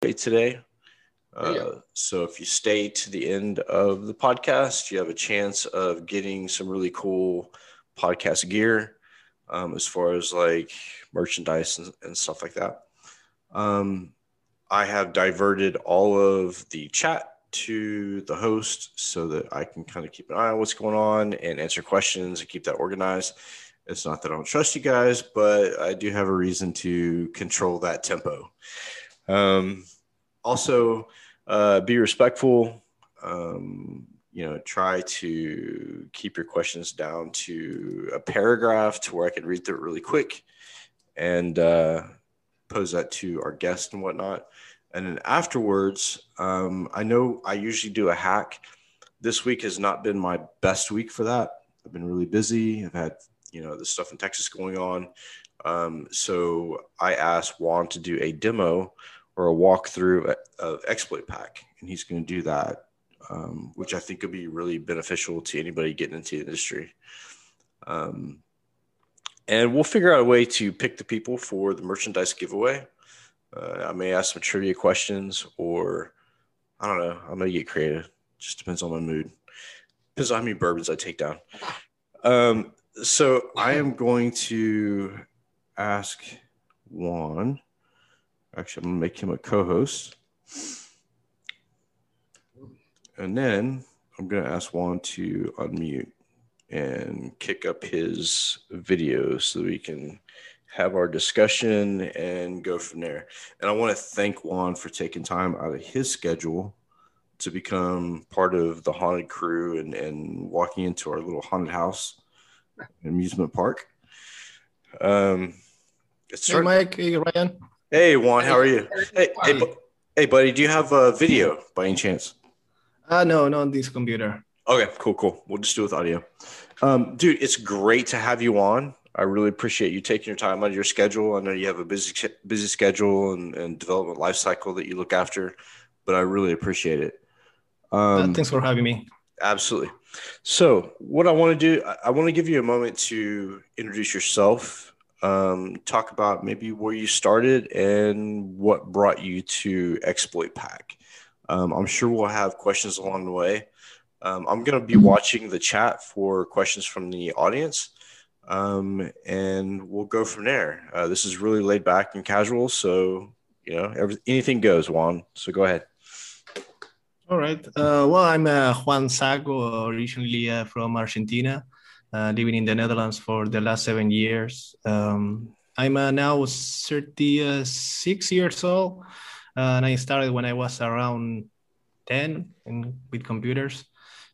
today. Uh, so if you stay to the end of the podcast, you have a chance of getting some really cool podcast gear um, as far as like merchandise and, and stuff like that. Um, I have diverted all of the chat to the host so that I can kind of keep an eye on what's going on and answer questions and keep that organized. It's not that I don't trust you guys, but I do have a reason to control that tempo. Um, also, uh, be respectful. Um, you know, try to keep your questions down to a paragraph to where I can read through it really quick and uh, pose that to our guest and whatnot. And then afterwards, um, I know I usually do a hack. This week has not been my best week for that. I've been really busy. I've had, you know, the stuff in Texas going on. Um, so I asked Juan to do a demo or a walkthrough of Exploit Pack, and he's going to do that, um, which I think could be really beneficial to anybody getting into the industry. Um, and we'll figure out a way to pick the people for the merchandise giveaway. Uh, I may ask some trivia questions, or I don't know. I'm gonna get creative. Just depends on my mood. Depends on how many bourbons I take down. Um, so I am going to ask Juan. Actually, I'm gonna make him a co-host, and then I'm gonna ask Juan to unmute and kick up his video so we can have our discussion and go from there. And I want to thank Juan for taking time out of his schedule to become part of the haunted crew and, and walking into our little haunted house amusement park. Um, it's hey, Mike. Hey, Ryan. Hey, Juan. How are you? Hey, hey, hey, buddy. Do you have a video by any chance? Uh, no, not on this computer. Okay, cool, cool. We'll just do it with audio. Um, dude, it's great to have you on. I really appreciate you taking your time out of your schedule. I know you have a busy busy schedule and, and development life cycle that you look after, but I really appreciate it. Um, uh, thanks for having me. Absolutely. So, what I want to do, I, I want to give you a moment to introduce yourself, um, talk about maybe where you started and what brought you to Exploit Pack. Um, I'm sure we'll have questions along the way. Um, I'm going to be watching the chat for questions from the audience, um, and we'll go from there. Uh, this is really laid back and casual, so you know every, anything goes. Juan, so go ahead. All right. Uh, well, I'm uh, Juan Sacco, originally uh, from Argentina, uh, living in the Netherlands for the last seven years. Um, I'm uh, now 36 years old, and I started when I was around 10 in, with computers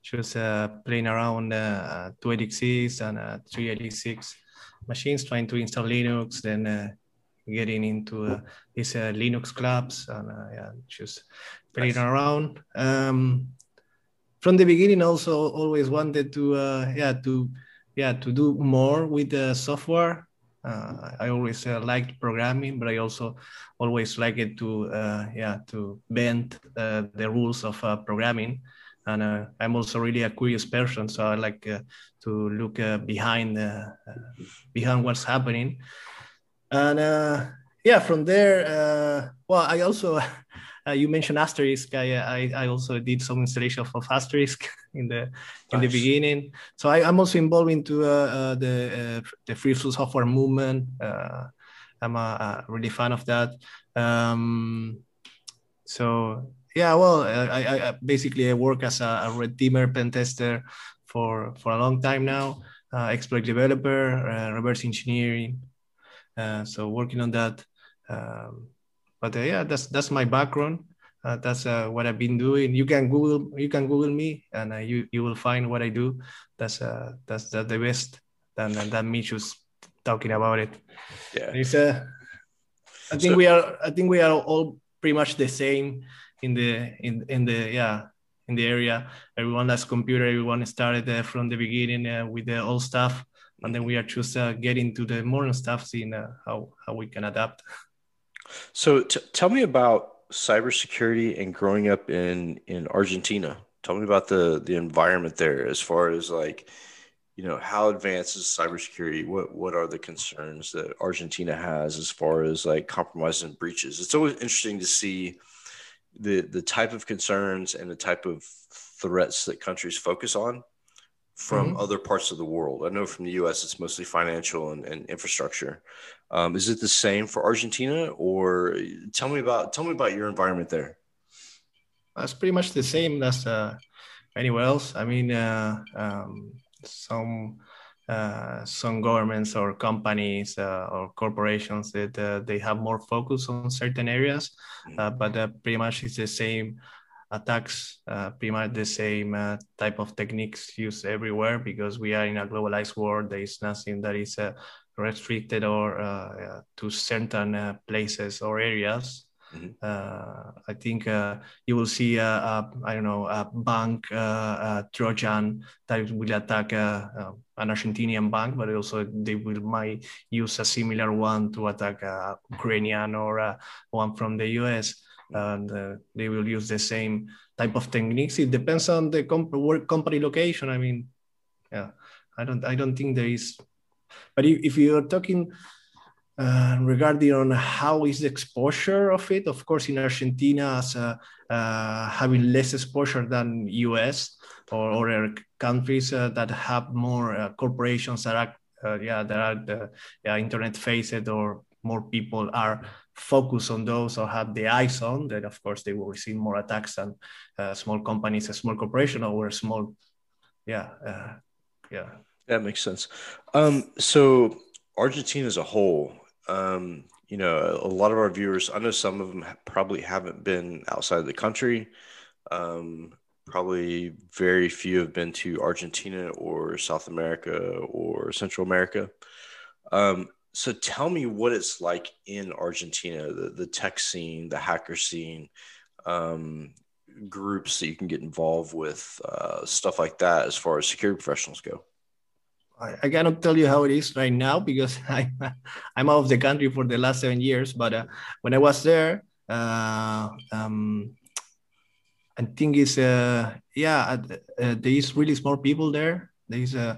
just uh, playing around uh, 286 and uh, 386 machines, trying to install Linux, then uh, getting into uh, these uh, Linux clubs and yeah, just playing nice. around. Um, from the beginning, also always wanted to yeah to yeah to do more with the software. I always liked programming, but I also always liked to yeah to bend the rules of programming and uh, I'm also really a curious person, so I like uh, to look uh, behind uh, uh, behind what's happening. And uh, yeah, from there, well, I also you mentioned Asterisk. I, I, I also did some installation of, of Asterisk in the in the beginning. So I, am also involved into the the free software movement. I'm a, a, really fan of that. Um, so yeah, well, I, I basically I work as a, a red teamer pen tester for for a long time now. Uh, exploit developer, uh, reverse engineering. Uh, so working on that. Um, but uh, yeah, that's that's my background. Uh, that's uh, what I've been doing. You can Google you can Google me, and you you will find what I do. That's uh that's, that's the best. And, and that me just talking about it. Yeah, it's uh, I think so, we are I think we are all pretty much the same in the in in the yeah in the area. Everyone has computer. Everyone started uh, from the beginning uh, with the old stuff, and then we are just uh, getting to the modern stuff, seeing uh, how how we can adapt. So, t- tell me about cybersecurity and growing up in in Argentina. Tell me about the the environment there, as far as like, you know, how advanced is cybersecurity? What what are the concerns that Argentina has as far as like compromises and breaches? It's always interesting to see the the type of concerns and the type of threats that countries focus on from mm-hmm. other parts of the world. I know from the U.S. it's mostly financial and, and infrastructure. Um, is it the same for Argentina, or tell me about tell me about your environment there? That's pretty much the same as uh, anywhere else. I mean, uh, um, some uh, some governments or companies uh, or corporations that uh, they have more focus on certain areas, mm-hmm. uh, but uh, pretty much it's the same attacks, uh, pretty much the same type of techniques used everywhere because we are in a globalized world. There is nothing that is restricted or to certain places or areas. Mm-hmm. Uh, I think uh, you will see a, a I don't know a bank uh, a Trojan that will attack uh, an Argentinian bank, but also they will might use a similar one to attack a Ukrainian or one from the US. And uh, they will use the same type of techniques. It depends on the comp- work company location. I mean, yeah, I don't I don't think there is, but if, if you're talking uh, regarding on how is the exposure of it. Of course, in Argentina, as uh, uh, having less exposure than US or other countries uh, that have more corporations that are uh, yeah that are the yeah, internet faced or more people are focused on those or have the eyes on. That of course they will receive more attacks than small companies, a small corporation or a small yeah yeah. That makes sense. Um, so Argentina as a whole um, you know, a lot of our viewers, I know some of them probably haven't been outside of the country. Um, probably very few have been to Argentina or South America or Central America. Um, so tell me what it's like in Argentina, the, the tech scene, the hacker scene, um, groups that you can get involved with, uh, stuff like that as far as security professionals go. I, cannot tell you how it is right now because I, I'm out of the country for the last seven years. But uh, when I was there, uh, um, I think it's uh, yeah, uh, uh there is really smart people there. There is uh,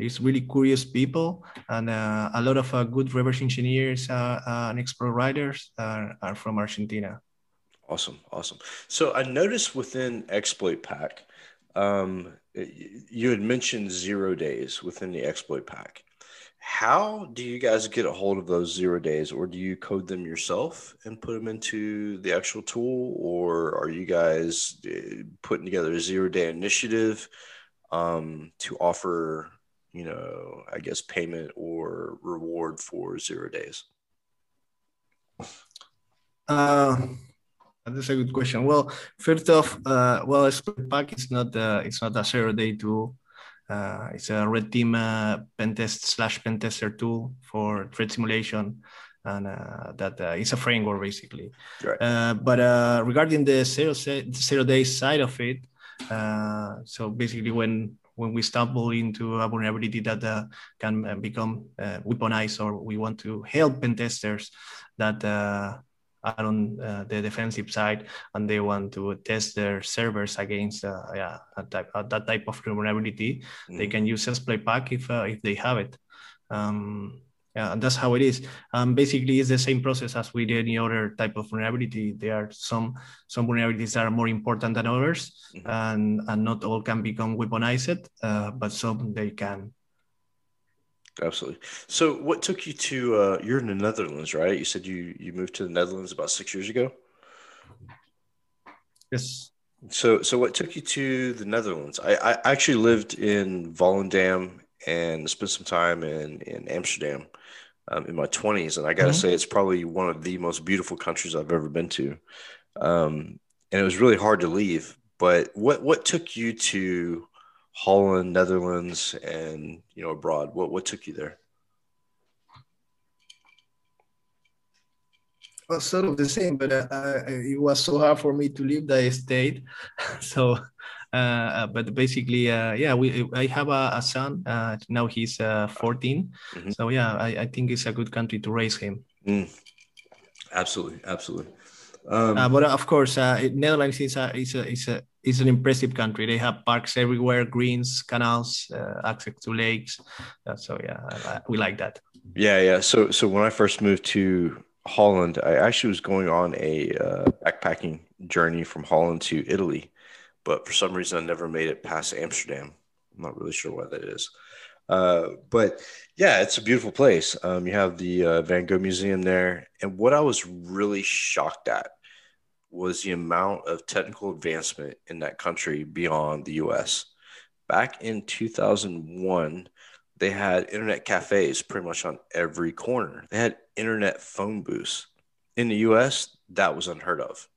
there is really curious people and uh, a lot of uh, good reverse engineers uh, uh, and expert writers are, are from Argentina. Awesome, awesome. So I noticed within Exploit Pack, um, you had mentioned zero days within the exploit pack. How do you guys get a hold of those zero days, or do you code them yourself and put them into the actual tool, or are you guys uh, putting together a zero day initiative um, to offer, you know, I guess payment or reward for zero days? Uh, that's a good question. Well, first off, uh, well, Exploit Pack is not uh, it's not a zero day tool. Uh, it's a red team uh, pentest slash pentester tool for threat simulation, and uh, that uh, is a framework basically. Right. Uh, but uh, regarding the zero zero day side of it, uh, so basically when when we stumble into a vulnerability that uh, can uh, become uh, weaponized or we want to help pen testers that uh, are on uh, the defensive side and they want to test their servers against uh, yeah type, uh, that type of vulnerability mm-hmm. they can use exploit pack if uh, if they have it um, yeah and that's how it is um, basically it's the same process as with any other type of vulnerability there are some some vulnerabilities that are more important than others mm-hmm. and and not all can become weaponized uh, but some they can Absolutely. So, what took you to? Uh, you're in the Netherlands, right? You said you you moved to the Netherlands about six years ago. Yes. So, so what took you to the Netherlands? I, I actually lived in Volendam and spent some time in in Amsterdam um, in my twenties, and I got to mm-hmm. say, it's probably one of the most beautiful countries I've ever been to. Um, and it was really hard to leave. But what what took you to Holland, Netherlands, and you know abroad? What what took you there? Well, sort of the same, but uh, uh, it was so hard for me to leave the state. so, uh, uh, but basically, uh, yeah, we I have a, a son. Uh, now he's 14. Mm-hmm. So yeah, I, I think it's a good country to raise him. Mm. Absolutely, absolutely. Um, but of course, Netherlands is a is a is a it's an impressive country. They have parks everywhere, greens, canals, uh, access to lakes. Uh, so yeah, I, we like that. Yeah, yeah. So so when I first moved to Holland, I actually was going on a uh, backpacking journey from Holland to Italy, but for some reason I never made it past Amsterdam. I'm not really sure why that is. Uh, but yeah, it's a beautiful place. Um, you have the uh, Van Gogh Museum there. And what I was really shocked at was the amount of technical advancement in that country beyond the US. Back in 2001, they had internet cafes pretty much on every corner. They had internet phone booths. In the US, that was unheard of.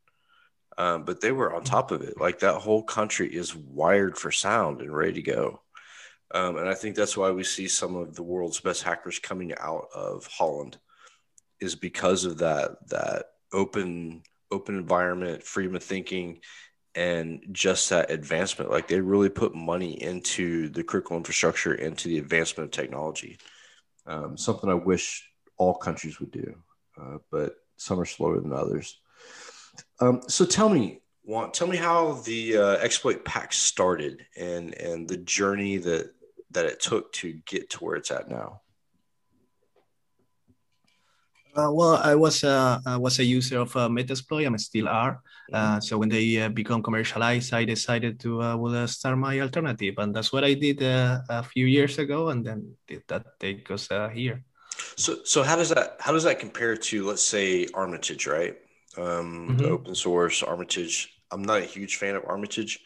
Um, but they were on top of it. Like that whole country is wired for sound and ready to go. Um, and I think that's why we see some of the world's best hackers coming out of Holland is because of that that open open environment, freedom of thinking, and just that advancement. Like they really put money into the critical infrastructure, into the advancement of technology. Um, something I wish all countries would do, uh, but some are slower than others. Um, so tell me, Juan tell me how the uh, exploit pack started and and the journey that that it took to get to where it's at now? Uh, well, I was uh, I was a user of uh, Metasploit. I'm still are. Uh, mm-hmm. so when they uh, become commercialized, I decided to uh, well, uh, start my alternative, and that's what I did a few years ago, and then did that take us here. So, so how does that how does that compare to let's say Armitage, right? Um, mm-hmm. open source Armitage. I'm not a huge fan of Armitage.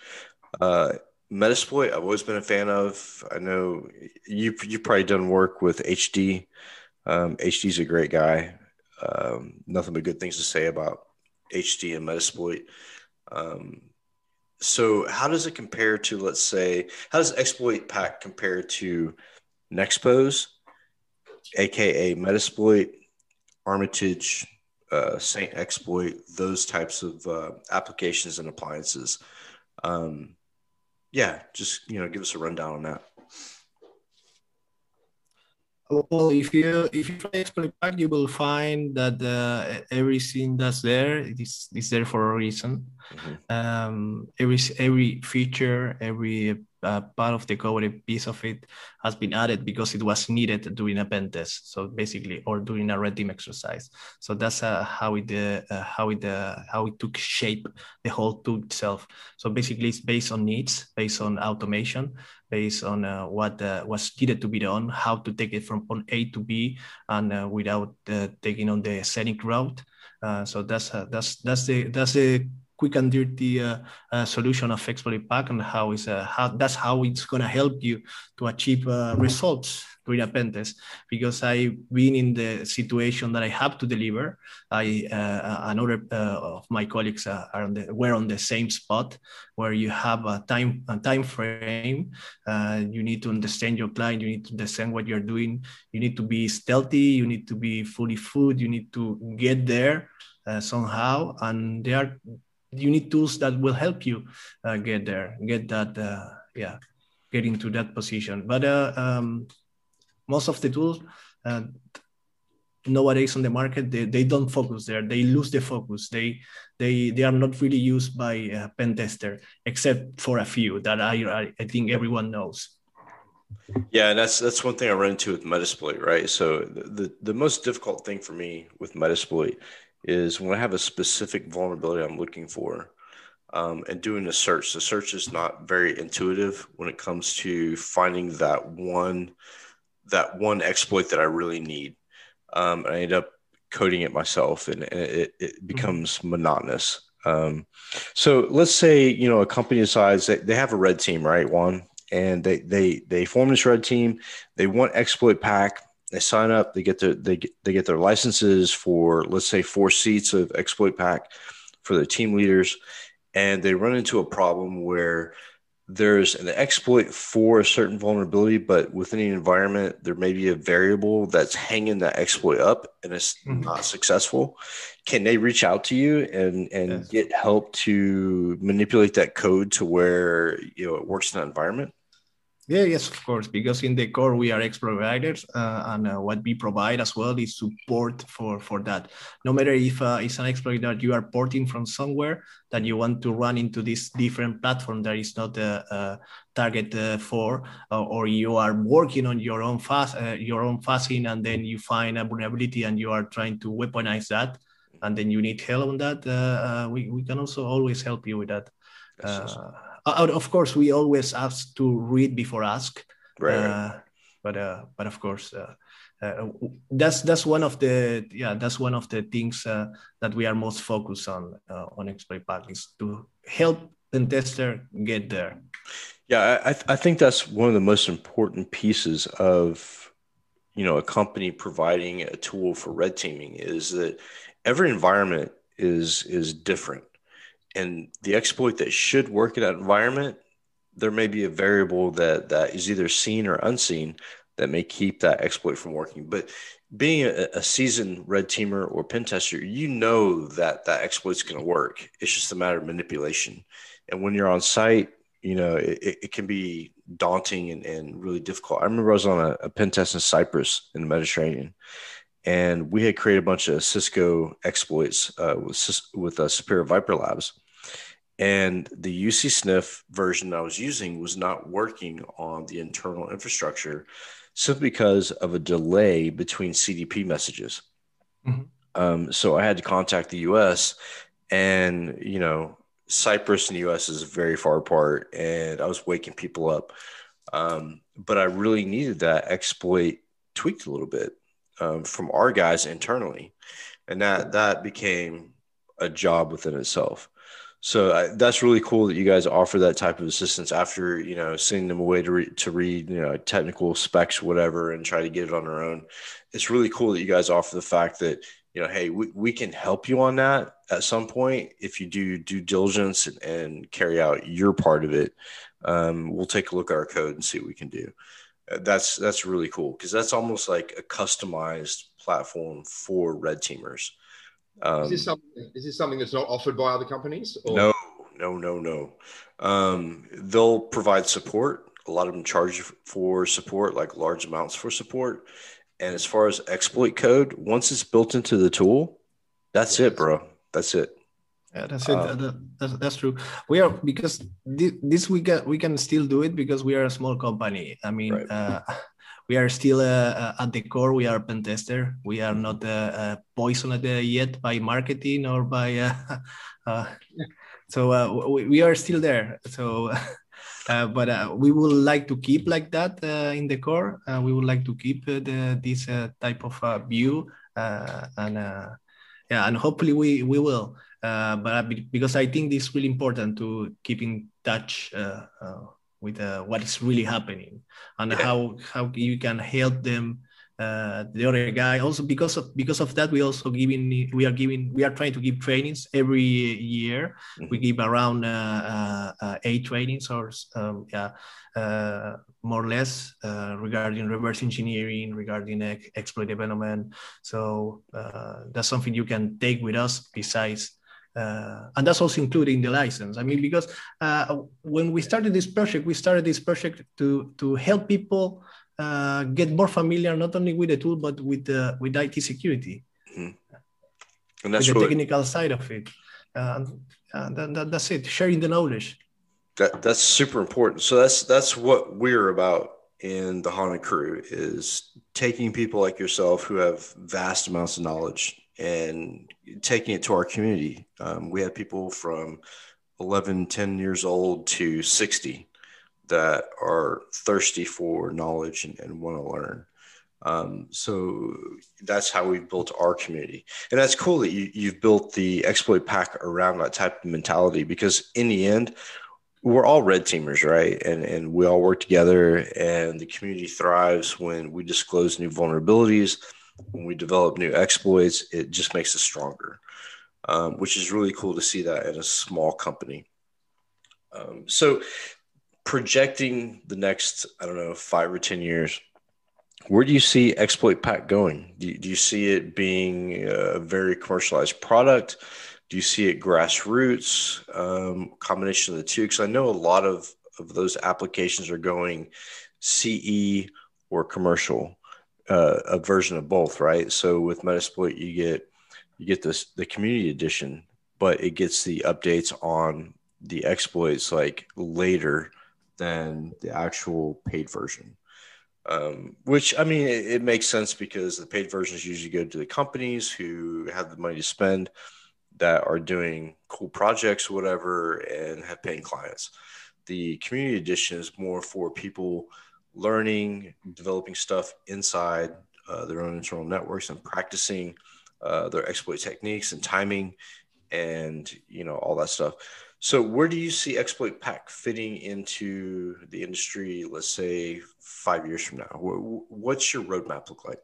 Uh, Metasploit, I've always been a fan of. I know you you've probably done work with HD. Um, HD's a great guy. Um, nothing but good things to say about HD and Metasploit. Um, so, how does it compare to, let's say, how does Exploit Pack compare to Nexpose, aka Metasploit, Armitage, uh, Saint Exploit, those types of uh, applications and appliances? Um, yeah, just you know, give us a rundown on that. Well, if you if you try exploit pack, you will find that uh, everything that's there is is there for a reason. Mm-hmm. Um, every every feature, every uh, part of the code, piece of it has been added because it was needed during a pen test. So basically, or during a red team exercise. So that's uh, how it uh, how it uh, how it took shape the whole tool itself. So basically, it's based on needs, based on automation, based on uh, what uh, was needed to be done, how to take it from point A to B, and without taking on the scenic route. so that's that's that's the that's the quick and dirty uh, uh, solution of exploit pack and how is uh, how that's how it's to help you to achieve uh, results during a pen test because I've been in the situation that I have to deliver. I uh, another uh, of my colleagues are on the, were on the same spot where you have a time a time frame. you need to understand your client. You need to understand what you're doing. You need to be stealthy. You need to be fully food. You need to get there. Uh, somehow and they are you need tools that will help you uh, get there, get that, uh, yeah, get into that position. But uh, um, most of the tools uh, nowadays on the market, they, they don't focus there. They lose the focus. They they they are not really used by a pen tester, except for a few that I I think everyone knows. Yeah, and that's that's one thing I run into with Metasploit, right? So the, the, the most difficult thing for me with Metasploit is when I have a specific vulnerability I'm looking for um, and doing a search. The search is not very intuitive when it comes to finding that one that one exploit that I really need. Um, I end up coding it myself, and, and it, it, mm-hmm. becomes monotonous. Um, so let's say you know a company decides that they have a red team, right? One, and they they they form this red team. They want exploit pack they sign up, they get their they get, they get their licenses for let's say four seats of exploit pack for their team leaders, and they run into a problem where there's an exploit for a certain vulnerability, but within the environment, there may be a variable that's hanging that exploit up and it's mm-hmm. not successful. Can they reach out to you and, and yes. get help to manipulate that code to where you know it works in that environment? Yeah, yes, of course, because in the core we are expert providers, uh, and uh, what we provide as well is support for for that. No matter if uh, it's an exploit that you are porting from somewhere that you want to run into this different platform that is not a, a target uh, for, uh, or you are working on your own fast uh, your own fuzzing, and then you find a vulnerability and you are trying to weaponize that and then you need help on that, uh, we we can also always help you with that. Uh, of course, we always ask to read before ask. Right. but but of course. Uh, that's that's one of the yeah that's one of the things uh, that we are most focused on uh, on exploit pack is to help the tester get there yeah I, I think that's one of the most important pieces of you know a company providing a tool for red teaming is that every environment is is different and the exploit that should work in that environment there may be a variable that that is either seen or unseen that may keep that exploit from working. But being a, a seasoned red teamer or pen tester, you know that that exploit's going to work. It's just a matter of manipulation. And when you're on site, you know, it, it can be daunting and, and, really difficult. I remember I was on a, a pen test in Cyprus in the Mediterranean, and we had created a bunch of Cisco exploits uh, with, with uh, Sipera Viper Labs. And the UCSniff version I was using was not working on the internal infrastructure simply because of a delay between CDP messages. Mm-hmm. Um, so I had to contact the US, and you know, Cyprus and the US is very far apart, and I was waking people up. Um, but I really needed that exploit tweaked a little bit um, from our guys internally, and that that became a job within itself. So I, that's really cool that you guys offer that type of assistance after you know sending them away to read to read you know technical specs whatever and try to get it on their own. It's really cool that you guys offer the fact that you know hey we, we can help you on that at some point if you do due diligence and, and carry out your part of it. Um, we'll take a look at our code and see what we can do. Uh, that's that's really cool because that's almost like a customized platform for red teamers. Um, is, this something, is this something that's not offered by other companies? Or? No, no, no, no. Um, they'll provide support. A lot of them charge for support, like large amounts for support. And as far as exploit code, once it's built into the tool, that's yes. it, bro. That's it. Yeah, that's it. Um, that, that's, that's true. We are because this, this we can we can still do it because we are a small company. I mean, right. uh, we are still uh, uh, at the core. We are a pen tester. We are not uh, uh poisoned uh, yet by marketing or by. Uh, so we, we are still there. So. Uh, but uh, we would like to keep like that uh, in the core. we would like to keep the, this type of view, and yeah, and hopefully we we will. but because I think this is really important to keep in touch with uh, what is really happening and yeah. how how you can help them uh, the other guy also because of because of that we also giving we are giving we are trying to give trainings every year mm-hmm. we give around uh, uh, uh eight trainings or um, yeah uh, more or less regarding reverse engineering regarding exploit development so that's something you can take with us besides uh, and that's also including the license. I mean, because uh, when we started this project, we started this project to to help people uh, get more familiar not only with the tool but with uh, with IT security, mm-hmm. and that's the technical side of it. and that, that, that's it. Sharing the knowledge. That that's super important. So that's that's what we're about in the Haunted Crew is taking people like yourself who have vast amounts of knowledge and taking it to our community. Um, we have people from 11, 10 years old to 60 that are thirsty for knowledge and, and want to learn. Um, so that's how we've built our community. And that's cool that you, you've built the exploit pack around that type of mentality because in the end, we're all red teamers, right? And and we all work together and the community thrives when we disclose new vulnerabilities when we develop new exploits, it just makes us stronger, um, which is really cool to see that in a small company. Um, so, projecting the next, I don't know, five or 10 years, where do you see Exploit Pack going? Do you, do you see it being a very commercialized product? Do you see it grassroots? Um, combination of the two? Because I know a lot of, of those applications are going CE or commercial uh, a version of both, right? So with Metasploit, you get you get this the community edition, but it gets the updates on the exploits like later than the actual paid version. Um, which I mean, it, it, makes sense because the paid versions usually go to the companies who have the money to spend that are doing cool projects whatever and have paying clients. The community edition is more for people learning, developing stuff inside uh, their own internal networks and practicing uh, their exploit techniques and timing and you know all that stuff. So, where do you see Exploit Pack fitting into the industry? Let's say five years from now. What's your roadmap look like?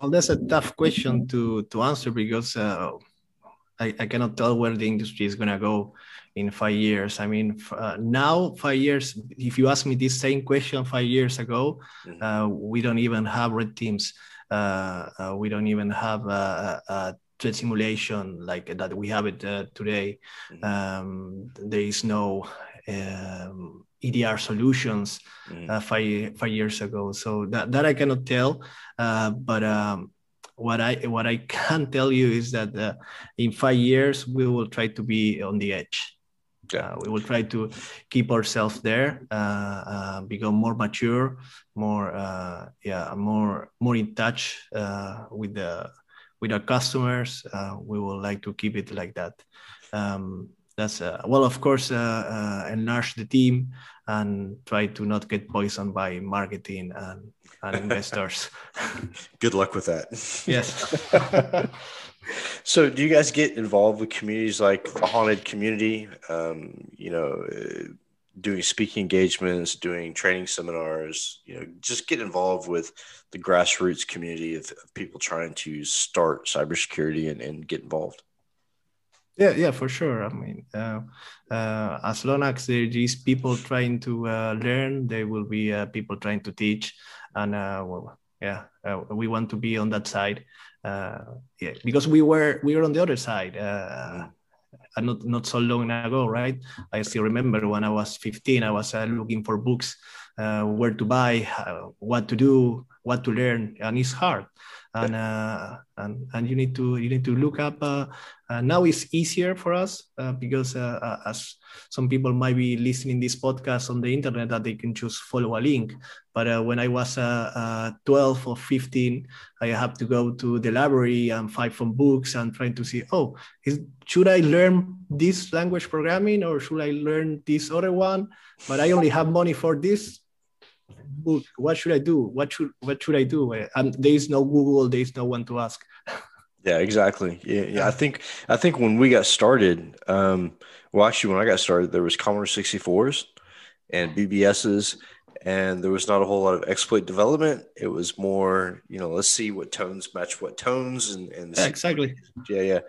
Well, that's a tough question to to answer because uh, I, I cannot tell where the industry is gonna go in five years. I mean, uh, now five years. If you ask me this same question five years ago, mm-hmm. uh, we don't even have red teams. Uh, uh we don't even have a, threat simulation like that we have it uh, today. Mm-hmm. Um, there is no um, EDR solutions mm-hmm. uh, five five years ago, so that, that I cannot tell. Uh, but um, what I what I can tell you is that uh, in five years we will try to be on the edge. Uh, we will try to keep ourselves there, uh, uh, become more mature, more yeah, more more in touch with the with our customers. Uh, we would like to keep it like that. Um, that's uh, well, of course, uh, uh enlarge the team and try to not get poisoned by marketing and, and investors. Good luck with that. Yes. so, do you guys get involved with communities like the haunted community? Um, you know, doing speaking engagements, doing training seminars, you know, just get involved with the grassroots community of, of people trying to start cybersecurity and, and get involved. Yeah, yeah, for sure. I mean, uh, uh, as long as there is people trying to uh, learn, there will be uh, people trying to teach, and uh, well, yeah, uh, we want to be on that side. Yeah, because we were we were on the other side. Mm not not so long ago, right? I still remember when I was 15, I was uh, looking for books, uh, where to buy, uh, what to do, what to learn, and it's hard and uh, and and you need to you need to look up. Uh, uh, now it's easier for us uh, because uh, uh, as some people might be listening this podcast on the internet that they can just follow a link. But when I was 12 or 15, I have to go to the library and find some books and trying to see, oh, is, should I learn this language programming or should I learn this other one? But I only have money for this book what should i do? What should what should i do? And there is no google there is no one to ask. Yeah exactly. Yeah, yeah i think i think when we got started um well actually when i got started there was commodore 64s and bbs's and there was not a whole lot of exploit development. It was more you know let's see what tones match what tones and, and yeah, exactly. Yeah yeah.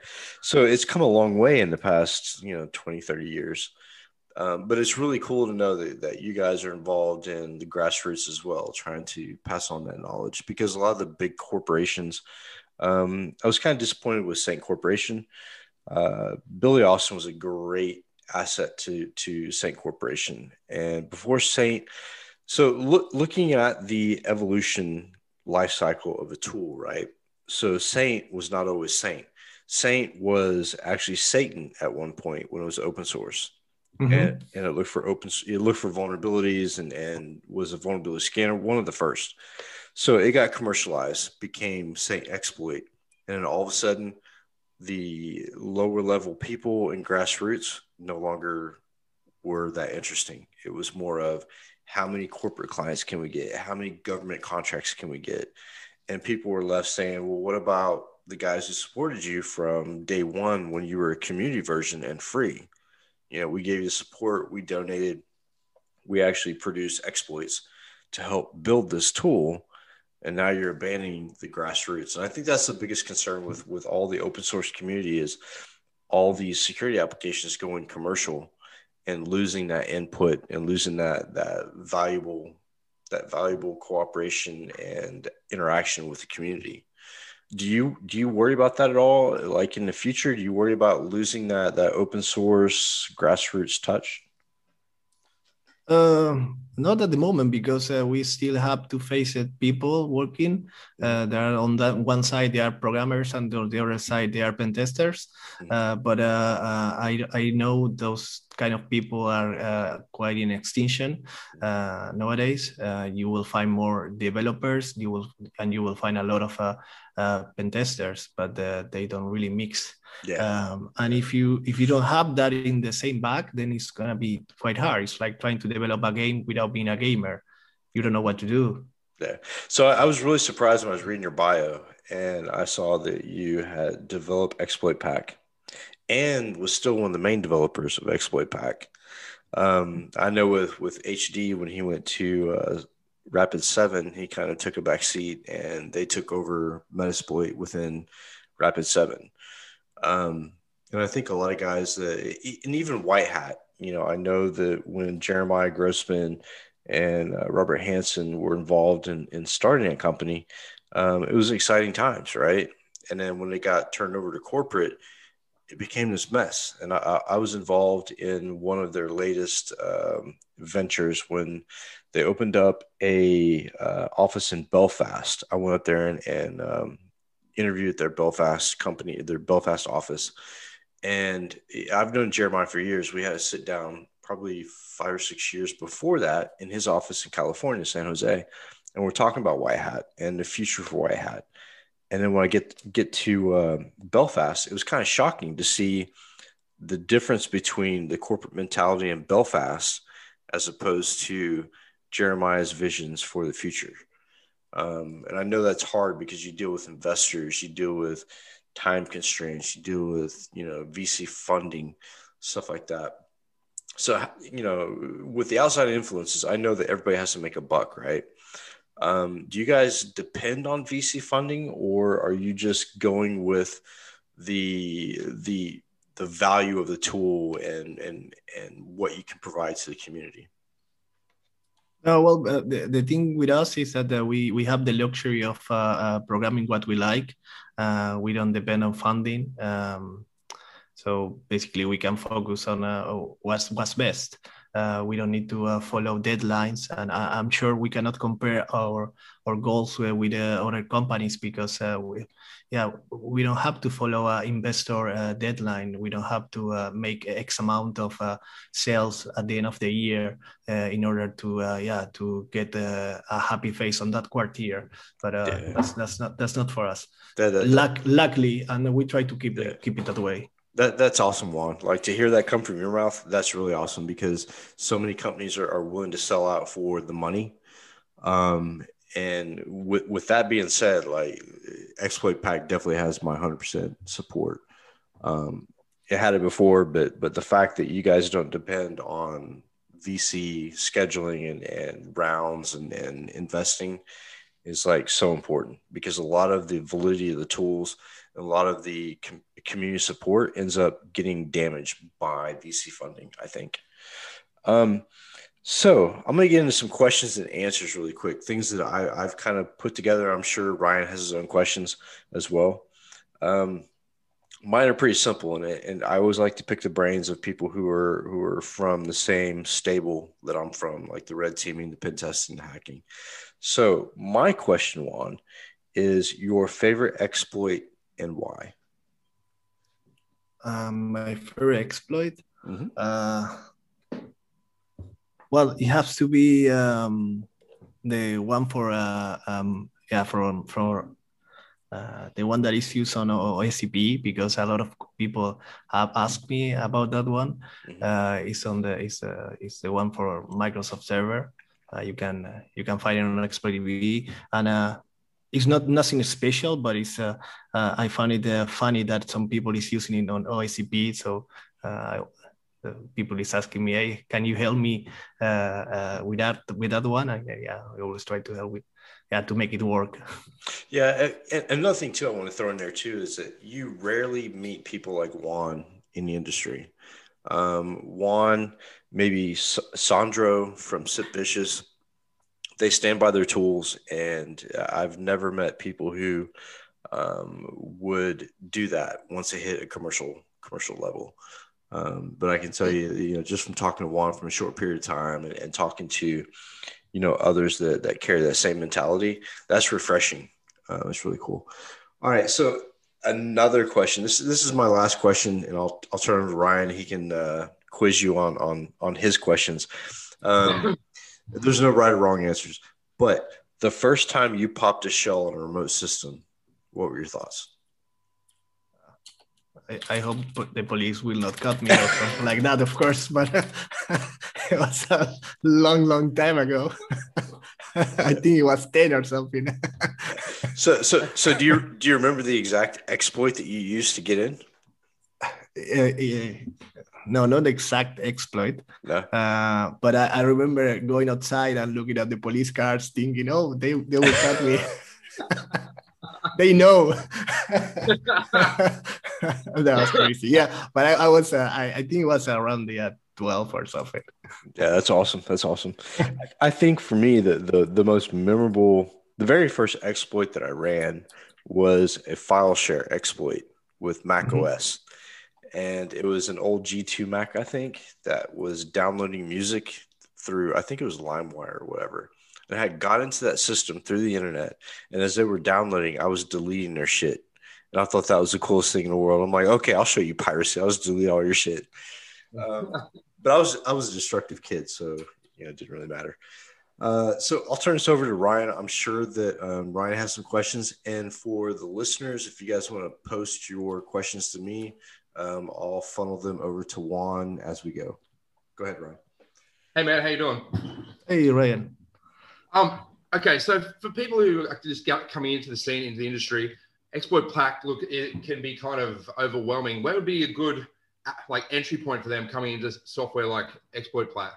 So it's come a long way in the past you know 20 30 years um, but it's really cool to know that, that you guys are involved in the grassroots as well, trying to pass on that knowledge because a lot of the big corporations, um, I was kind of disappointed with Saint Corporation. Uh, Billy Austin was a great asset to, to Saint Corporation. And before Saint, so look, looking at the evolution life cycle of a tool, right? So Saint was not always Saint. Saint was actually Satan at one point when it was open source mm-hmm. and, and it looked for open it looked for vulnerabilities and and was a vulnerability scanner one of the first. So it got commercialized became Saint exploit. And then all of a sudden the lower level people in grassroots no longer were that interesting. It was more of how many corporate clients can we get? How many government contracts can we get? And people were left saying well what about the guys who supported you from day one when you were a community version and free you know, we gave you support, we donated, we actually produced exploits to help build this tool. And now you're abandoning the grassroots. And I think that's the biggest concern with with all the open source community is all these security applications going commercial and losing that input and losing that that valuable that valuable cooperation and interaction with the community do you do you worry about that at all like in the future do you worry about losing that that open source grassroots touch Uh, not at the moment because uh, we still have to face it people working. Uh, there are on that one side they are programmers and on the other side they are pen testers. Mm-hmm. Uh, but uh, uh, I I know those kind of people are uh, quite in extinction nowadays. you will find more developers. You will and you will find a lot of pen testers, but they don't really mix. Yeah. Um, and if you if you don't have that in the same bag, then it's gonna be quite hard. It's like trying to develop a game without being a gamer. You don't know what to do. Yeah. So I was really surprised when I was reading your bio and I saw that you had developed Exploit Pack and was still one of the main developers of Exploit Pack. Um, I know with with HD when he went to uh, Rapid Seven, he kind of took a back seat and they took over Metasploit within Rapid Seven. Um, and I think a lot of guys that, and even White Hat, you know, I know that when Jeremiah Grossman and uh, Robert Hansen were involved in, in starting a company, um, it was exciting times, right? And then when they got turned over to corporate, it became this mess. And I, I was involved in one of their latest um, ventures when they opened up a uh, office in Belfast. I went up there and, and um, interviewed their Belfast company, their Belfast office. And I've known Jeremiah for years. We had to sit down probably five or six years before that in his office in California, San Jose. And we're talking about White Hat and the future for White Hat. And then when I get get to uh, Belfast, it was kind of shocking to see the difference between the corporate mentality in Belfast as opposed to Jeremiah's visions for the future. Um, and I know that's hard because you deal with investors, you deal with time constraints, you deal with, you know, VC funding, stuff like that. So, you know, with the outside influences, I know that everybody has to make a buck, right? Um, do you guys depend on VC funding or are you just going with the, the, the value of the tool and, and, and what you can provide to the community? Uh, well, uh, the, the thing with us is that uh, we, we have the luxury of uh, uh, programming what we like. Uh, we don't depend on funding. Um, so basically, we can focus on what's, what's best. Uh, we don't need to uh, follow deadlines, and I, am sure we cannot compare our our goals with, with uh, other companies because uh, we, yeah, we don't have to follow an investor uh, deadline. We don't have to uh, make X amount of sales at the end of the year in order to yeah to get a happy face on that quarter. But yeah. that's that's not that's not for us. That, that, Luck, luckily, and we try to keep yeah. keep it that way. That that's awesome, Juan. Like to hear that come from your mouth, that's really awesome because so many companies are, are willing to sell out for the money. Um, and with with that being said, like Exploit Pack definitely has my hundred percent support. Um, it had it before, but but the fact that you guys don't depend on VC scheduling and, and rounds and, and investing is like so important because a lot of the validity of the tools a lot of the com- community support ends up getting damaged by VC funding, I think. Um, so I'm going to get into some questions and answers really quick, things that I, have kind of put together. I'm sure Ryan has his own questions as well. Um, mine are pretty simple, and, and I always like to pick the brains of people who are who are from the same stable that I'm from, like the red teaming, the pen testing, the hacking. So my question, Juan, is your favorite exploit and why? Um, my favorite exploit. Mm-hmm. Uh, well, it has to be um, the one for uh, um, yeah for for uh, the one that is used on OSCP because a lot of people have asked me about that one. Mm-hmm. Uh, it's on the it's uh, it's the one for Microsoft Server. Uh, you can uh, you can find it on Exploit DB and uh, it's not nothing special, but it's uh, uh, I found it uh, funny that some people is using it on OSCP. So uh, people is asking me, "Hey, can you help me uh, uh, with that with that one?" I, yeah, I always try to help with yeah to make it work. Yeah, and another thing too, I want to throw in there too is that you rarely meet people like Juan in the industry. Um, Juan, maybe Sandro from SIPVicious they stand by their tools, and I've never met people who um, would do that once they hit a commercial commercial level. Um, but I can tell you, you know, just from talking to Juan from a short period of time and, and talking to, you know, others that, that carry that same mentality, that's refreshing. Uh, it's really cool. All right. So another question. This, this is my last question and I'll, I'll turn it over to Ryan. He can uh, quiz you on, on, on his questions. Um, there's no right or wrong answers, but the first time you popped a shell on a remote system, what were your thoughts? I, I, hope the police will not cut me or something like that, of course, but it was a long, long time ago. I think it was 10 or something. so, so, so do you, do you remember the exact exploit that you used to get in? Uh, no, not the exact exploit. No. Uh, but I, I, remember going outside and looking at the police cars, thinking, "Oh, they they will cut me." they know. that was crazy. Yeah, but I, I was, uh, I, I think it was around the uh, 12 or something. Yeah, that's awesome. That's awesome. I think for me, the, the, the most memorable, the very first exploit that I ran was a file share exploit with Mac mm-hmm. OS. And it was an old G2 Mac, I think, that was downloading music through, I think it was LimeWire or whatever and I had got into that system through the internet. And as they were downloading, I was deleting their shit. And I thought that was the coolest thing in the world. I'm like, okay, I'll show you piracy. I'll just delete all your shit. Um, but I was I was a destructive kid, so you know, it didn't really matter. Uh, so I'll turn this over to Ryan. I'm sure that um, Ryan has some questions. And for the listeners, if you guys want to post your questions to me, um, I'll funnel them over to Juan as we go. Go ahead, Ryan. Hey man, how you doing? Hey Ryan. Um, okay, so for people who are just coming into the scene, into the industry, exploit pack, look, it can be kind of overwhelming. Where would be a good like entry point for them coming into software like exploit pack?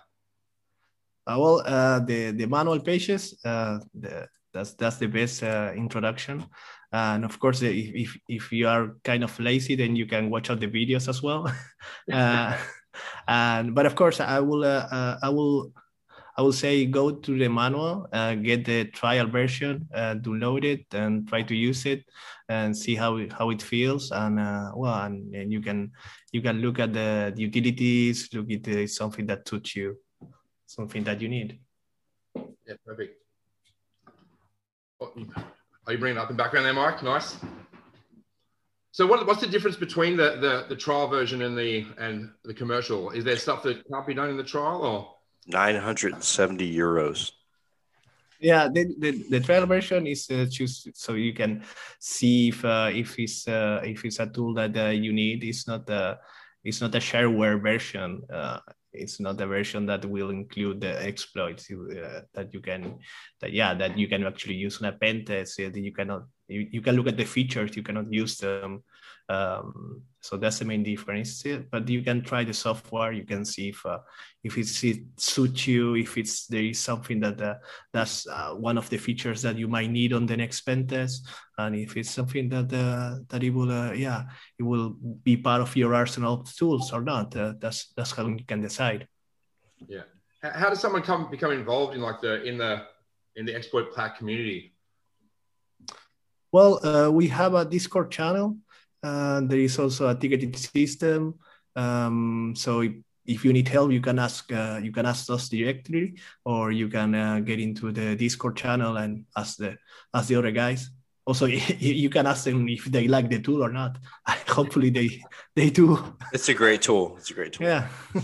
Uh, well, uh, the the manual pages, uh, the, that's that's the best uh, introduction. And of course, if, if if you are kind of lazy, then you can watch out the videos as well. Uh, and but of course, I will uh, I will I will say go to the manual, uh, get the trial version, uh, download it, and try to use it, and see how it, how it feels. And uh, well, and, and, you can you can look at the, utilities, look at something that suits you, something that you need. Yeah, perfect. Oh, are you bringing up in background there, Mike? Nice. So what, what's the difference between the, the, the trial version and the and the commercial? Is there stuff that can't be done in the trial or? 970 euros. Yeah, the, the, the trial version is uh, choose so you can see if uh, if it's uh, if it's a tool that uh, you need. It's not a it's not a shareware version. It's not a version that will include the exploits uh, that you can that yeah that you can actually use on a pen test. You cannot you, you can look at the features. You cannot use them um, so that's the main difference. But you can try the software. You can see if uh, if it suits you, if it's there is something that uh, that's uh, one of the features that you might need on the next pen test, and if it's something that uh, that it will uh, yeah it will be part of your arsenal of tools or not. Uh, that's that's how you can decide. Yeah. How does someone come become involved in like the in the in the exploit pack community? Well, we have a Discord channel uh, there is also a ticketing system. Um, so if, if, you need help, you can ask uh, you can ask us directly, or you can uh, get into the Discord channel and ask the ask the other guys. Also, you can ask them if they like the tool or not. Hopefully, they they do. It's a great tool. It's a great tool. Yeah.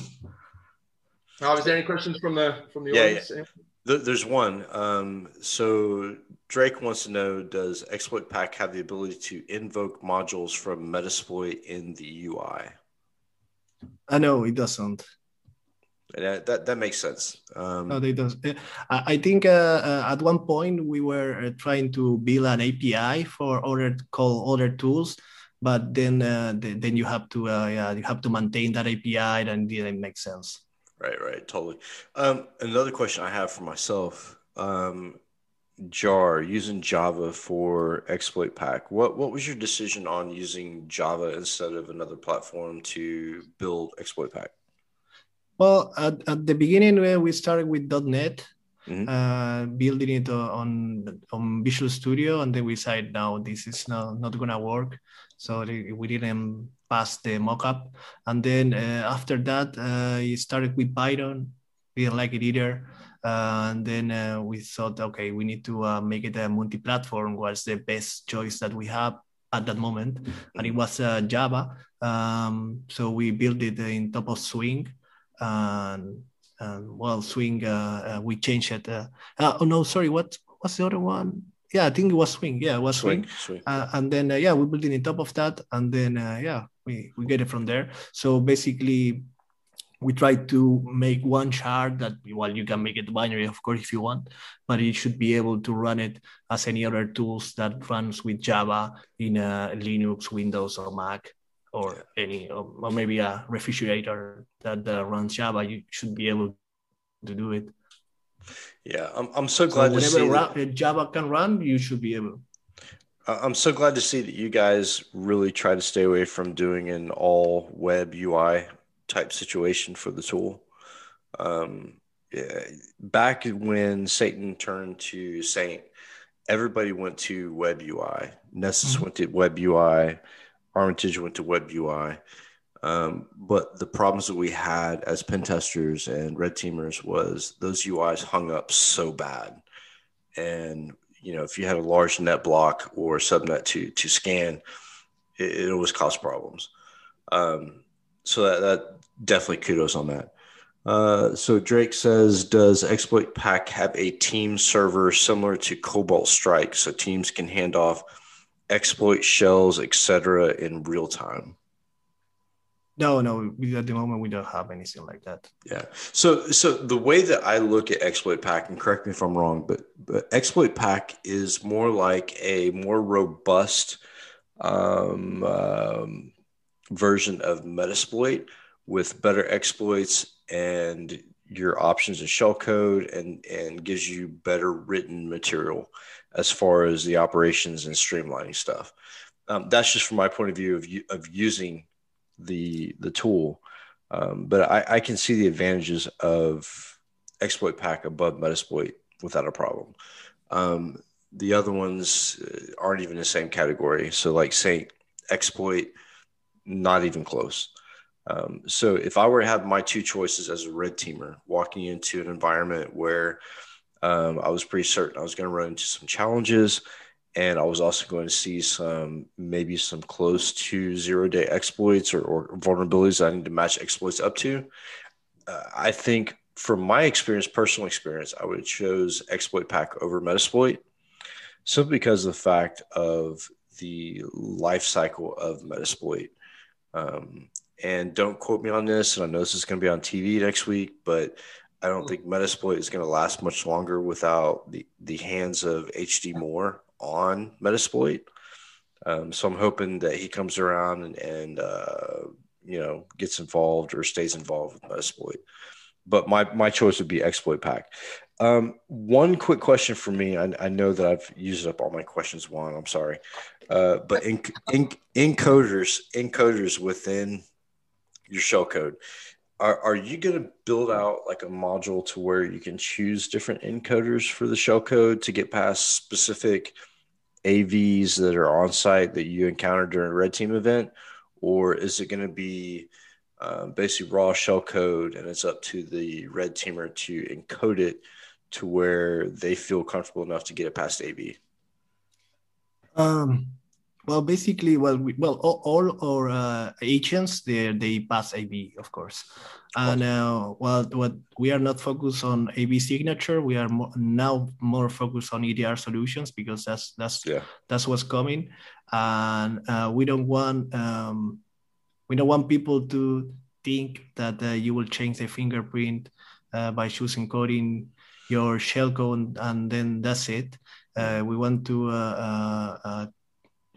Oh, is there any questions from the from the yeah, audience? Yeah. There's one. Um, so Drake wants to know: Does Exploit Pack have the ability to invoke modules from Metasploit in the UI? I know it doesn't. That, that, that makes sense. Um, no, they does. I think uh, uh, at one point we were uh, trying to build an API for other call other tools, but then uh, then you have to uh, yeah you have to maintain that API, and it didn't make sense. Right, right, totally. Um, another question I have for myself: um, Jar using Java for exploit pack. What what was your decision on using Java instead of another platform to build exploit pack? Well, at, at the beginning, we started with .NET, mm-hmm. uh, building it on on Visual Studio, and then we said now this is not not gonna work. So we didn't pass the mockup. And then uh, after that, I started with Python. We didn't like it either. Uh, and then uh, we thought, okay, we need to uh, make it a multi-platform. Was the best choice that we have at that moment, and it was Java. Um, so we built it in top of Swing, and, and well, Swing we changed it. oh no, sorry, what was the other one? yeah, I think it was swing. Yeah, it was swing. swing. swing. Uh, and then uh, yeah, we built it on top of that, and then uh, yeah, we we get it from there. So basically, we try to make one chart that well you can make it binary of course if you want but it should be able to run it as any other tools that runs with java in a linux windows or mac or any or, maybe a refrigerator that uh, runs java you should be able to do it yeah i'm, I'm so glad so to see that. java can run you should be able I'm so glad to see that you guys really try to stay away from doing an all web UI type situation for the tool. Um, yeah, back when Satan turned to Saint, everybody went to Web UI. Nessus mm-hmm. went to Web UI. Armitage went to Web UI. Um, but the problems that we had as pen testers and red teamers was those UIs hung up so bad. And, you know, if you had a large net block or subnet to, to scan, it, it always caused problems. Um, so that, that definitely kudos on that. Uh, so Drake says, does Exploit Pack have a team server similar to Cobalt Strike, so teams can hand off exploit shells, etc., in real time? No, no. At the moment, we don't have anything like that. Yeah. So, so the way that I look at Exploit Pack, and correct me if I'm wrong, but but Exploit Pack is more like a more robust um, um, version of Metasploit with better exploits and your options in shellcode and and gives you better written material as far as the operations and streamlining stuff. Um, that's just from my point of view of of using the the tool. Um, but I, I, can see the advantages of exploit pack above metasploit without a problem. Um, the other ones uh, aren't even the same category. So like Saint exploit, not even close. Um, so if I were to have my two choices as a red teamer, walking into an environment where um, I was pretty certain I was going to run into some challenges, and I was also going to see some maybe some close to zero day exploits or, or vulnerabilities I need to match exploits up to. Uh, I think from my experience, personal experience, I would have chose exploit pack over Metasploit simply because of the fact of the life cycle of Metasploit. Um, and don't quote me on this. And I know this is going to be on TV next week, but I don't think Metasploit is going to last much longer without the, the hands of HD Moore on Metasploit. Um, so I'm hoping that he comes around and, and uh, you know, gets involved or stays involved with Metasploit. But my, my choice would be Exploit Pack. Um, one quick question for me. I, I, know that I've used up all my questions. One, I'm sorry, uh, but in, in, encoders, encoders within your shell code. Are, are you going to build out like a module to where you can choose different encoders for the shell code to get past specific AVs that are on site that you encountered during a red team event? Or is it going to be um, basically raw shell code and it's up to the red teamer to encode it to where they feel comfortable enough to get it past AV? Um, well, basically, well, we, well, all, all our uh, agents they they pass AV, of course, and uh, well, what we are not focused on AV signature. We are more, now more focused on EDR solutions because that's that's yeah. that's what's coming, and uh, we don't want um, we don't want people to think that uh, you will change the fingerprint uh, by choosing coding your shellcode and then that's it. Uh, we want to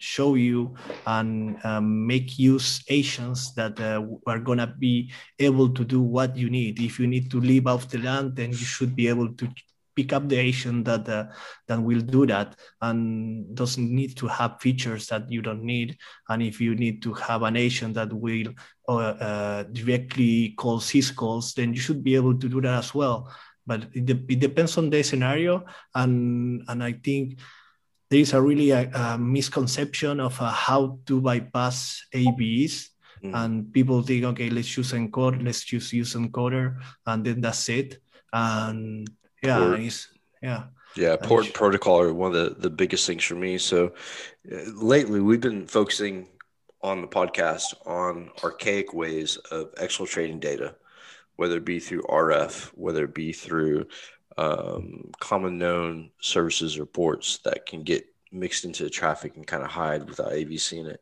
show you and um, make use agents that uh, are going to be able to do what you need. If you need to leave off the land, then you should be able to pick up the agent that uh, that will do that and doesn't need to have features that you don't need. And if you need to have an agent that will uh, uh directly call syscalls, then you should be able to do that as well. But it, de- it depends on the scenario, and and I think there is a really a, a misconception of uh, how to bypass AVs mm. and people think, okay, let's choose encode, let's just use encoder, and then that's it. And yeah, port. it's yeah. Yeah, port protocol are one of the, the biggest things for me. So uh, lately, we've been focusing on the podcast on archaic ways of exfiltrating data, whether it be through RF, whether it be through um, common known services or ports that can get mixed into the traffic and kind of hide without AV seeing it.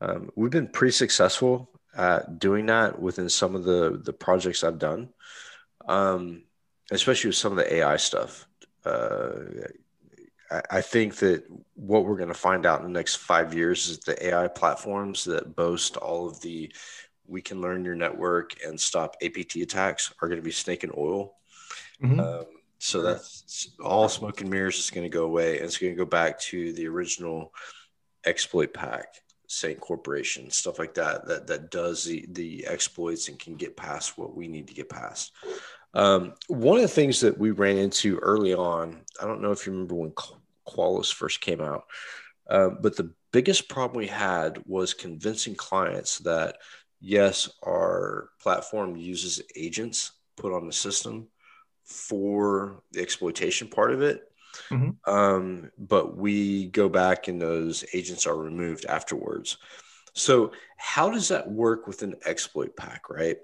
Um, we've been pretty successful at doing that within some of the the projects I've done, um, especially with some of the AI stuff. Uh, I, I think that what we're going to find out in the next five years is the AI platforms that boast all of the we can learn your network and stop APT attacks are going to be snake and oil. Mm-hmm. Um, so that's all smoke and mirrors is going to go away. And it's going to go back to the original exploit pack, Saint Corporation, stuff like that, that, that does the, the exploits and can get past what we need to get past. Um, one of the things that we ran into early on, I don't know if you remember when Qualys first came out, uh, but the biggest problem we had was convincing clients that yes, our platform uses agents put on the system for the exploitation part of it. Mm-hmm. Um, but we go back and those agents are removed afterwards. So, how does that work with an exploit pack, right?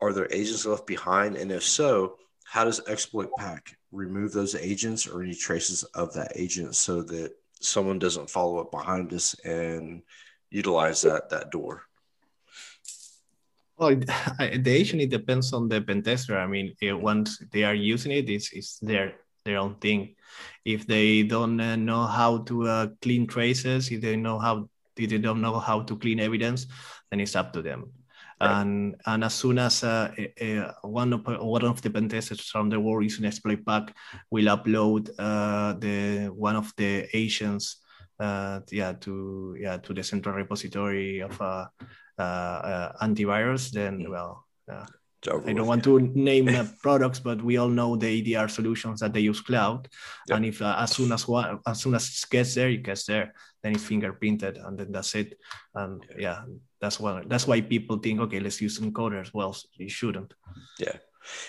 Are there agents left behind? And if so, how does exploit pack remove those agents or any traces of that agent so that someone doesn't follow up behind us and utilize that that door? Well, the agent it depends on the pen tester. I mean, it, once they are using it, it's, it's their their own thing. If they don't uh, know how to uh, clean traces, if they know how if they don't know how to clean evidence, then it's up to them. Right. And and as soon as uh, uh, one of one of the pen testers from the world using exploit pack will upload uh, the one of the agents, uh, yeah, to yeah to the central repository of uh, antivirus, then mm. well, uh, I don't want to name the products, but we all know the EDR solutions that they use cloud. Yep. And if uh, as soon as one, as soon as it gets there, it gets there, then it's fingerprinted, and then that's it. And yeah, yeah that's why that's why people think, okay, let's use encoders. Well, you shouldn't. Yeah.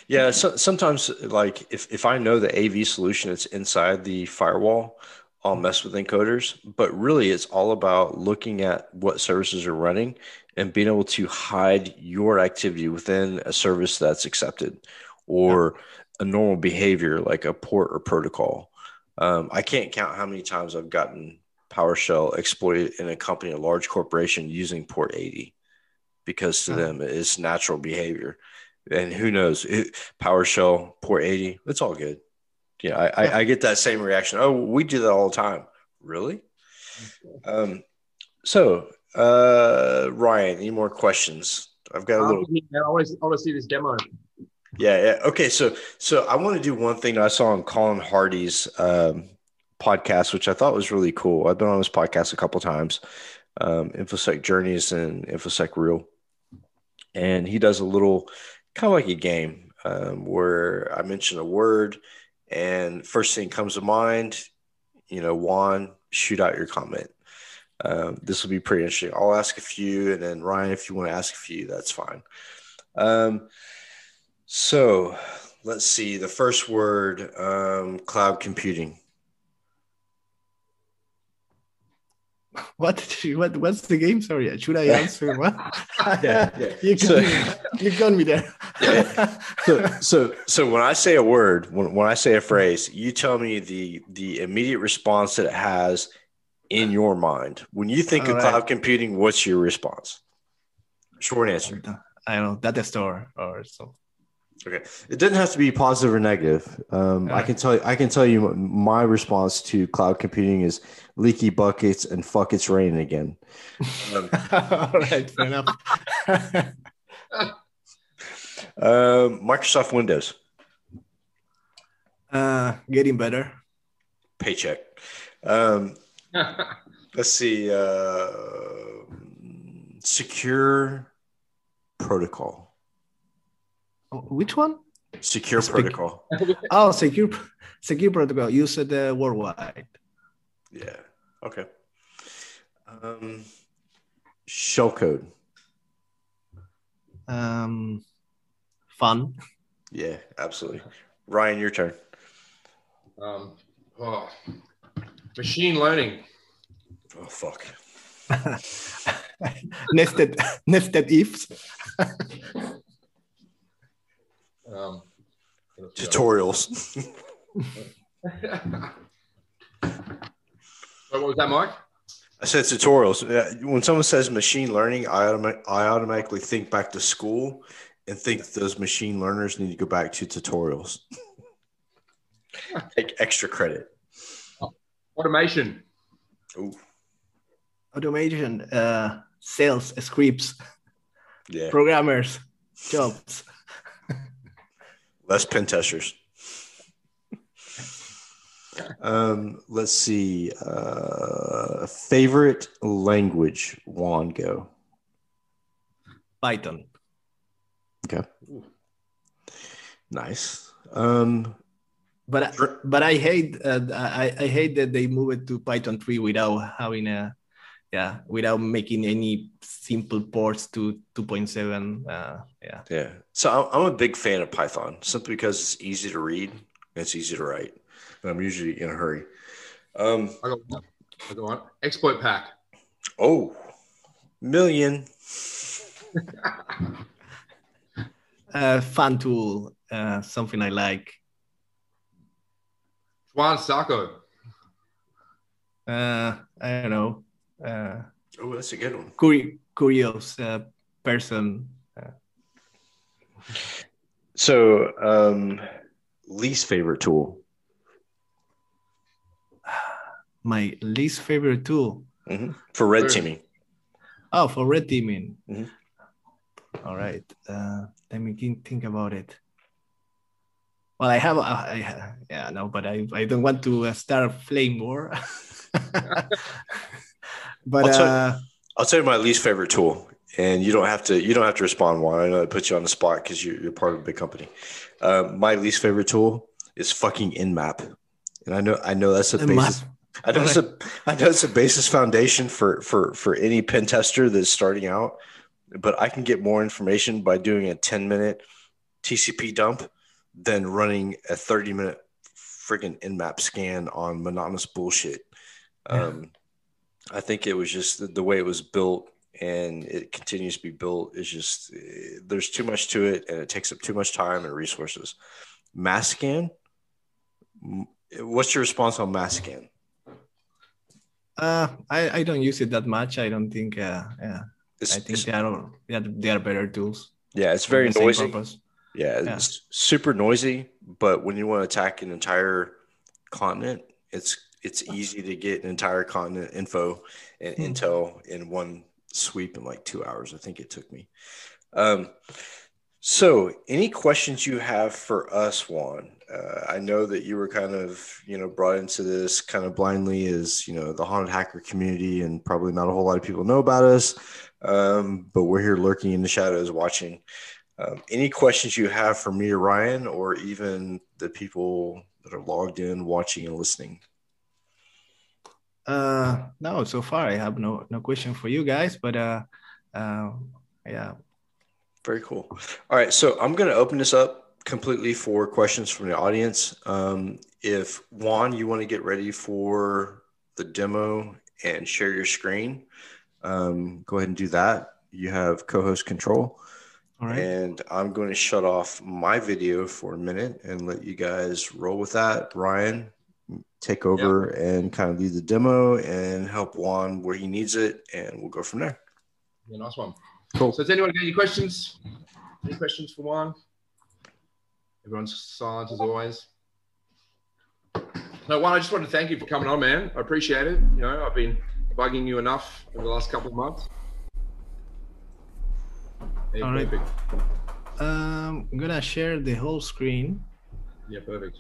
Yeah, so sometimes like if, if I know the AV solution it's inside the firewall, I'll mess with encoders, but really it's all about looking at what services are running and being able to hide your activity within a service that's accepted or yeah. a normal behavior like a port or protocol. Um, I can't count how many times I've gotten PowerShell exploited in a company, a large corporation using port 80 because to yeah. them it's natural behavior. And who knows, it, PowerShell, port 80, it's all good. Yeah, I, I, I, get that same reaction. Oh, we do that all the time. Really? Um, so, uh, Ryan, any more questions? I've got a little. I always want to see this demo. Yeah, yeah. Okay, so so I want to do one thing I saw on Colin Hardy's um, podcast, which I thought was really cool. I've been on his podcast a couple times, um, InfoSec Journeys and InfoSec Real, and he does a little kind of like a game um, where I mention a word and first thing comes to mind, you know, Juan, shoot out your comment. Um, this will be pretty interesting. I'll ask a few, and then Ryan, if you want to ask a few, that's fine. Um, so let's see. The first word, um, cloud computing. What, what what's the game? Sorry, should I answer? What? yeah, yeah. you, got so, me, you got me there. yeah. So, so, so when I say a word, when, when I say a phrase, you tell me the the immediate response that it has in your mind. When you think All of right. cloud computing, what's your response? Short answer. I don't know, data store or so. Okay, it doesn't have to be positive or negative. Um, I can tell you. I can tell you my response to cloud computing is leaky buckets and fuck it's raining again. Um, All right, fair enough. um, Microsoft Windows. Uh, getting better. Paycheck. Um, let's see. Uh, secure protocol. Which one? Secure protocol. oh, secure secure protocol. You said uh, worldwide. Yeah. Okay. Um, shell code. Um, fun. Yeah, absolutely. Ryan, your turn. Um, oh, machine learning. Oh fuck. nested nested ifs. Um, Tutorials. what was that, Mike? I said tutorials. When someone says machine learning, I, automa- I automatically think back to school and think those machine learners need to go back to tutorials. Take extra credit. Automation. Ooh, Automation, uh, sales scripts, yeah. programmers, jobs. Less pen testers. um, let's see. Uh, favorite language, Juan, go. Python. Okay. Nice. Um, But I- Sure. but I hate uh, I I hate that they move it to Python three without having a yeah without making any simple ports to 2.7. Uh, yeah. yeah. So I'm, I'm a big fan of Python simply because it's easy to read and it's easy to write. And I'm usually in a hurry. Um, I got one. I got one. Exploit pack. oh, million. Uh, fun tool. Uh, something I like. Juan Sarko. Uh, I don't know. Uh, Oh, that's a good one. curi- curious uh, person. So, um, least favorite tool. My least favorite tool. Mhm. for red teaming. Oh, for red teaming. Mhm. All right. Uh, let me think, think about it. Well, I have, I, yeah, no, but I, I don't want to uh, start flame war. but I'll tell- uh, I'll tell you my least favorite tool, and you don't have to. You don't have to respond. Juan. I know I put you on the spot because you're, you're part of a big company. Uh, my least favorite tool is fucking Nmap, and I know I know that's a Nmap. basis. I know it's a I know it's a basis foundation for for for any pen tester that's starting out, but I can get more information by doing a 10 minute TCP dump than running a 30 minute friggin' Nmap scan on monotonous bullshit. Yeah. Um, I think it was just the, the way it was built and it continues to be built is just eh, there's too much to it and it takes up too much time and resources. mass scan what's your response on Masscan? uh, I, I don't use it that much. I don't think, uh, yeah, It's, I think it's- they are, they are better tools. yeah, it's very noisy. purpose. Yeah, Yeah. it's super noisy, but when you want to attack an entire continent, it's it's easy to get an entire continent info and Hmm. intel in one sweep in like two hours. I think it took me. Um, so, any questions you have for us, Juan? Uh, I know that you were kind of you know brought into this kind of blindly as you know the haunted hacker community, and probably not a whole lot of people know about us. Um, but we're here lurking in the shadows, watching. Um, any questions you have for me or Ryan, or even the people that are logged in, watching, and listening? Uh, no, so far I have no, no question for you guys, but, uh, uh, yeah, Very cool. All right, so I'm going to open this up completely for questions from the audience. Um, if Juan, you want to get ready for the demo and share your screen, um, go ahead and do that. You have co-host control. All right. And I'm going to shut off my video for a minute and let you guys roll with that. Ryan, take over and kind of lead the demo and help Juan where he needs it, and we'll go from there. Yeah, nice one. Cool. So, does anyone got any questions? Any questions for Juan? Everyone's silent as always. No, Juan, I just want to thank you for coming on, man. I appreciate it. You know, I've been bugging you enough over the last couple of months. Hey, All right. perfect. Um, I'm gonna share the whole screen. Yeah, perfect.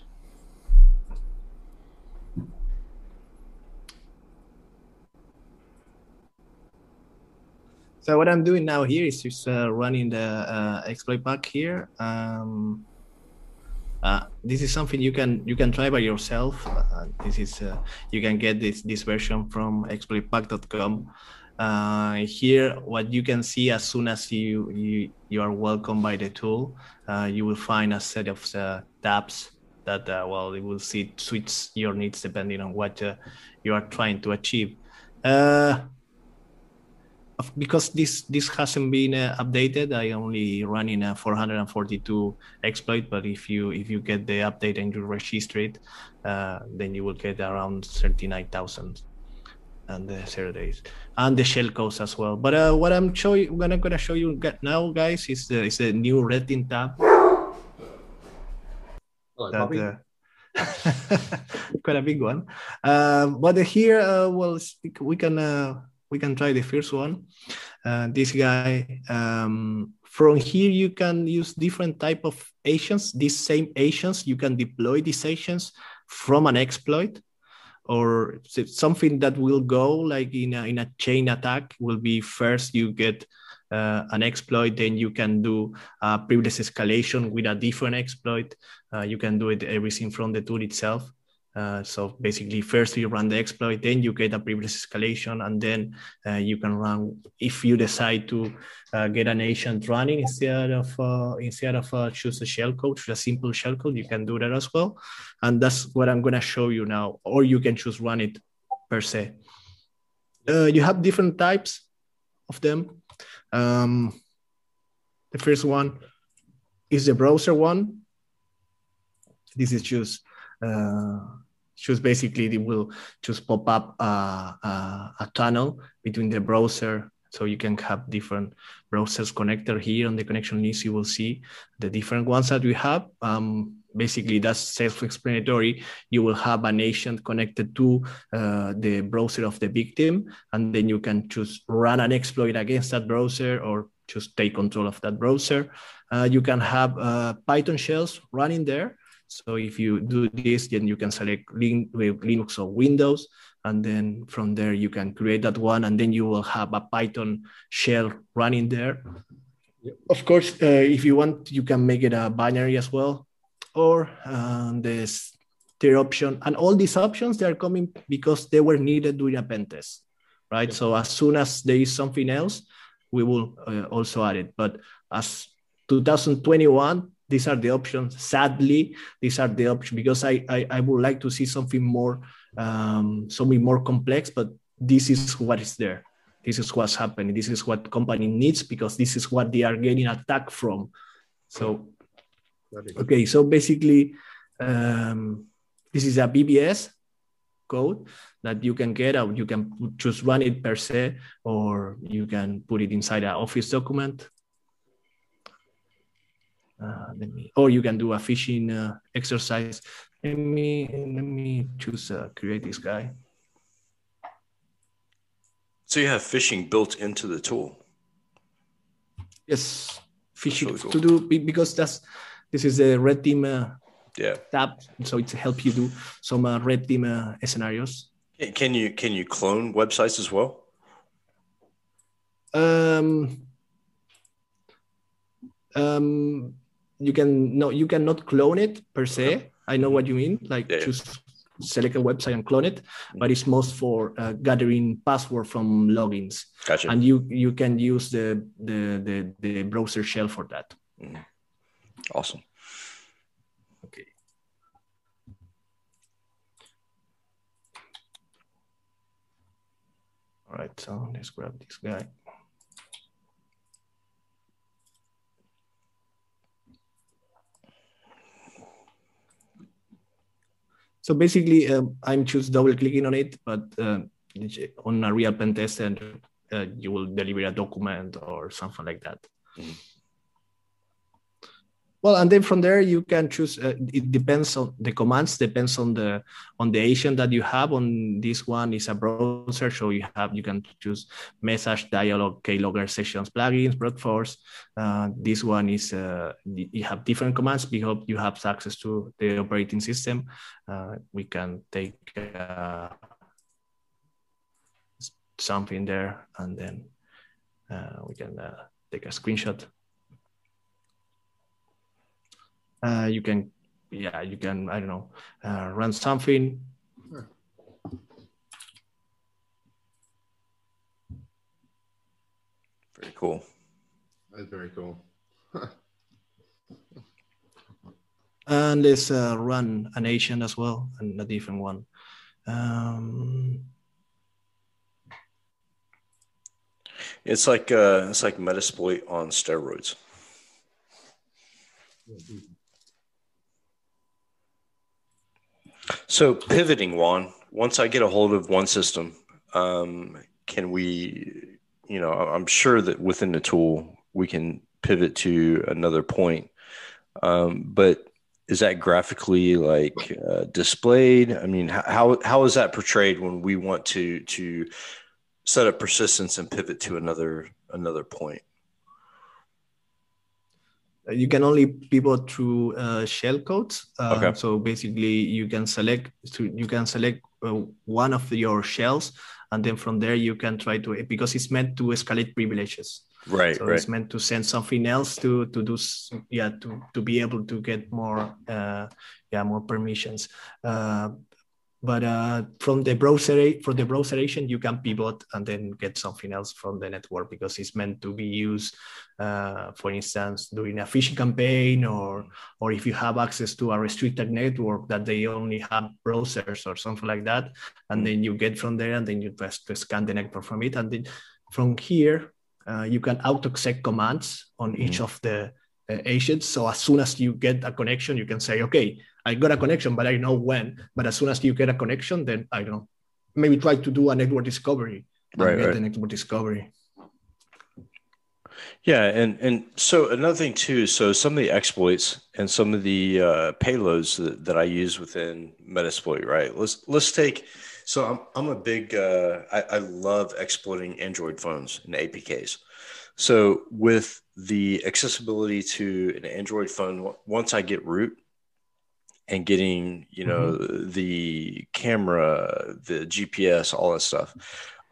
So what I'm doing now here is just uh, running the uh, exploit pack here. Um, uh, this is something you can you can try by yourself. Uh, this is uh, you can get this this version from exploitpack.com. Uh, here, what you can see as soon as you you, you are welcomed by the tool, uh, you will find a set of uh, tabs that uh, well, it will see suits your needs depending on what uh, you are trying to achieve. Because this this hasn't been updated i only run in a 442 exploit but if you if you get the update and you register it then you will get around 39000 and the zero days and the shell codes as well. But uh, what i'm showing what i'm gonna show you now guys is the is the new red team tab Hello, that, uh, quite a big one. Uh, but here uh, well we can uh, we can try the first one. Uh, this guy, um, from here, you can use different type of agents. These same agents, you can deploy these agents from an exploit or something that will go like in a, in a chain attack will be first you get uh, an exploit, then you can do a privilege escalation with a different exploit. Uh, you can do it everything from the tool itself. Uh, so basically, first you run the exploit, then you get a privilege escalation, and then uh, you can run if you decide to uh, get an agent running instead of uh, instead of uh, choose a shellcode, a simple shellcode, you can do that as well, and that's what I'm gonna show you now. Or you can choose run it per se. you have different types of them. Um, the first one is the browser one. This is just just basically it will just pop up a, tunnel between the browser so you can have different browsers connected here on the connection list. You will see the different ones that we have. Um, basically that's self-explanatory. You will have an agent connected to uh, the browser of the victim and then you can just run an exploit against that browser or just take control of that browser. Uh, you can have uh, python shells running there so if you do this, then you can select Linux or Windows, and then from there you can create that one, and then you will have a Python shell running there. Of course, uh, if you want, you can make it a binary as well, or um, this third option. And all these options they are coming because they were needed during a pen test, right? Yep. So as soon as there is something else, we will uh, also add it. But as 2021 these are the options. Sadly, these are the options because I, I, I would like to see something more, um, something more complex, but this is what is there. This is what's happening. This is what company needs because this is what they are getting attacked from. So, okay, so basically, um, this is a BBS code that you can get out. You can just run it per se, or you can put it inside an Office document uh, let me, or you can do a phishing uh, exercise. Let me, let me choose uh, create this guy. So you have phishing built into the tool. Yes, phishing really cool. to do because that's this is a red team uh, yeah tab, so it help you do some uh, red team uh, scenarios. Can you can you clone websites as well? Um, um, you can no you cannot clone it per se. I know what you mean like yeah. just select a website and clone it but it's most for uh, gathering password from logins. Gotcha. and you you can use the the the, the browser shell for that. Mm. awesome. Okay. All right so let's grab this guy So basically, uh, I'm just double clicking on it, but uh, on a real pen test, and uh, you will deliver a document or something like that. Mm-hmm. Well, and then from there you can choose. Uh, it depends on the commands. Depends on the on the agent that you have. On this one is a browser, so you have you can choose message, dialog, keylogger, sessions, plugins, brute force. Uh, this one is uh, you have different commands. Hope you have access to the operating system. Uh, we can take uh, something there, and then uh, we can take a screenshot uh, you can yeah you can i don't know uh, run something Very cool. That's very cool. and there's uh, run an Asian as well, and a different one. Um, it's like uh, it's like Metasploit on steroids. So pivoting Juan, once I get a hold of one system, um, can we, you know, I'm sure that within the tool we can pivot to another point. Um, but is that graphically like uh, displayed? I mean, how how is that portrayed when we want to to set up persistence and pivot to another another point? You can only pivot through uh, shell codes. Uh, okay. So basically, you can select to you can select uh, one of your shells, and then from there you can try to because it's meant to escalate privileges. Right. So right. it's meant to send something else to to do yeah to to be able to get more uh, yeah more permissions. But uh, from the browser from the browser agent you can pivot and then get something else from the network because it's meant to be used uh, for instance during a phishing campaign or or if you have access to a restricted network that they only have browsers or something like that and mm. then you get from there and then you just scan the network from it and then from here uh, you can auto exec commands on mm. each of the agents so as soon as you get a connection you can say okay I got a connection, but I know when. But as soon as you get a connection, then I don't know. Maybe try to do a network discovery. Right. Get right. the network discovery. Yeah, and and so another thing too. So some of the exploits and some of the uh, payloads that, that I use within Metasploit, right? Let's let's take. So I'm I'm a big. Uh, I, I love exploiting Android phones and APKs. So with the accessibility to an Android phone, once I get root, and getting you know mm-hmm. the camera the gps all that stuff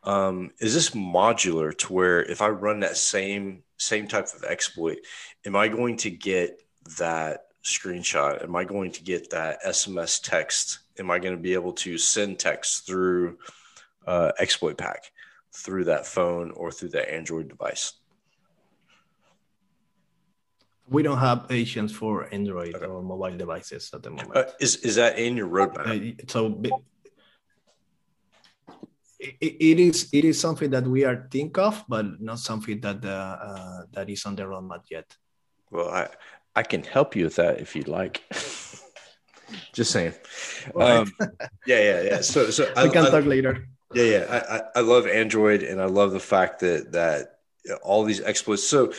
um, is this modular to where if i run that same same type of exploit am i going to get that screenshot? Am i going to get that sms text? Am i going to be able to send text through uh, exploit pack through that phone or through that android device we don't have agents for Android okay. or mobile devices at the moment. Uh, is is that in your roadmap? Uh, so it, it is it is something that we are think of, but not something that uh, uh, that is on the roadmap yet. Well, I I can help you with that if you'd like. Just saying. Um, yeah, yeah, yeah. So so we I, can I, talk later. Yeah, yeah. I, I love Android, and I love the fact that that all these exploits. So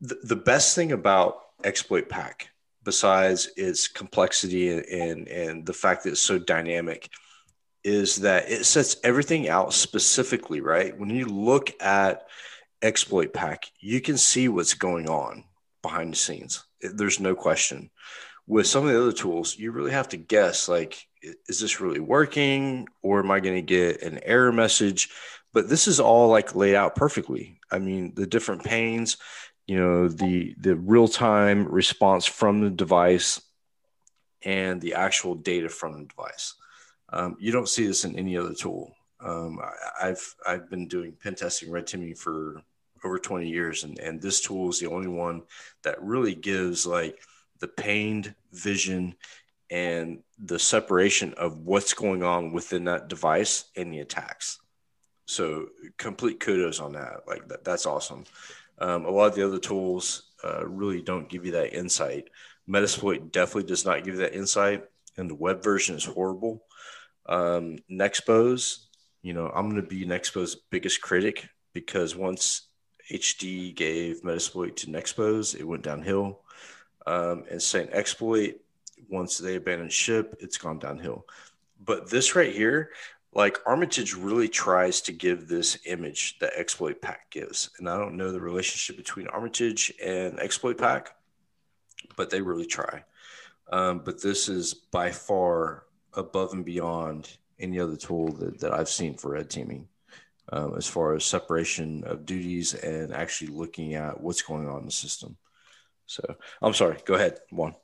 the, best thing about exploit pack besides its complexity and, and, and the fact that it's so dynamic is that it sets everything out specifically right? When you look at exploit pack you can see what's going on behind the scenes. There's no question. With some of the other tools you really have to guess like is this really working or am i going to get an error message? But this is all like laid out perfectly. I mean the different panes you know the the real time response from the device and the actual data from the device. Um, you don't see this in any other tool. Um, I, have I've been doing pen testing, red teaming for over 20 years, and and this tool is the only one that really gives like the pained vision and the separation of what's going on within that device and the attacks. So complete kudos on that. Like that, that's awesome. Um, a lot of the other tools uh, really don't give you that insight. Metasploit definitely does not give you that insight, and the web version is horrible. Um, Nexpose, you know, I'm going to be Nexpose's biggest critic because once HD gave Metasploit to Nexpose, it went downhill. Um, and Saint Exploit, once they abandoned ship, it's gone downhill. But this right here, like Armitage really tries to give this image that Exploit Pack gives. And I don't know the relationship between Armitage and Exploit Pack, but they really try. Um, but this is by far above and beyond any other tool that, that I've seen for red teaming um, as far as separation of duties and actually looking at what's going on in the system. So I'm sorry, go ahead, Juan.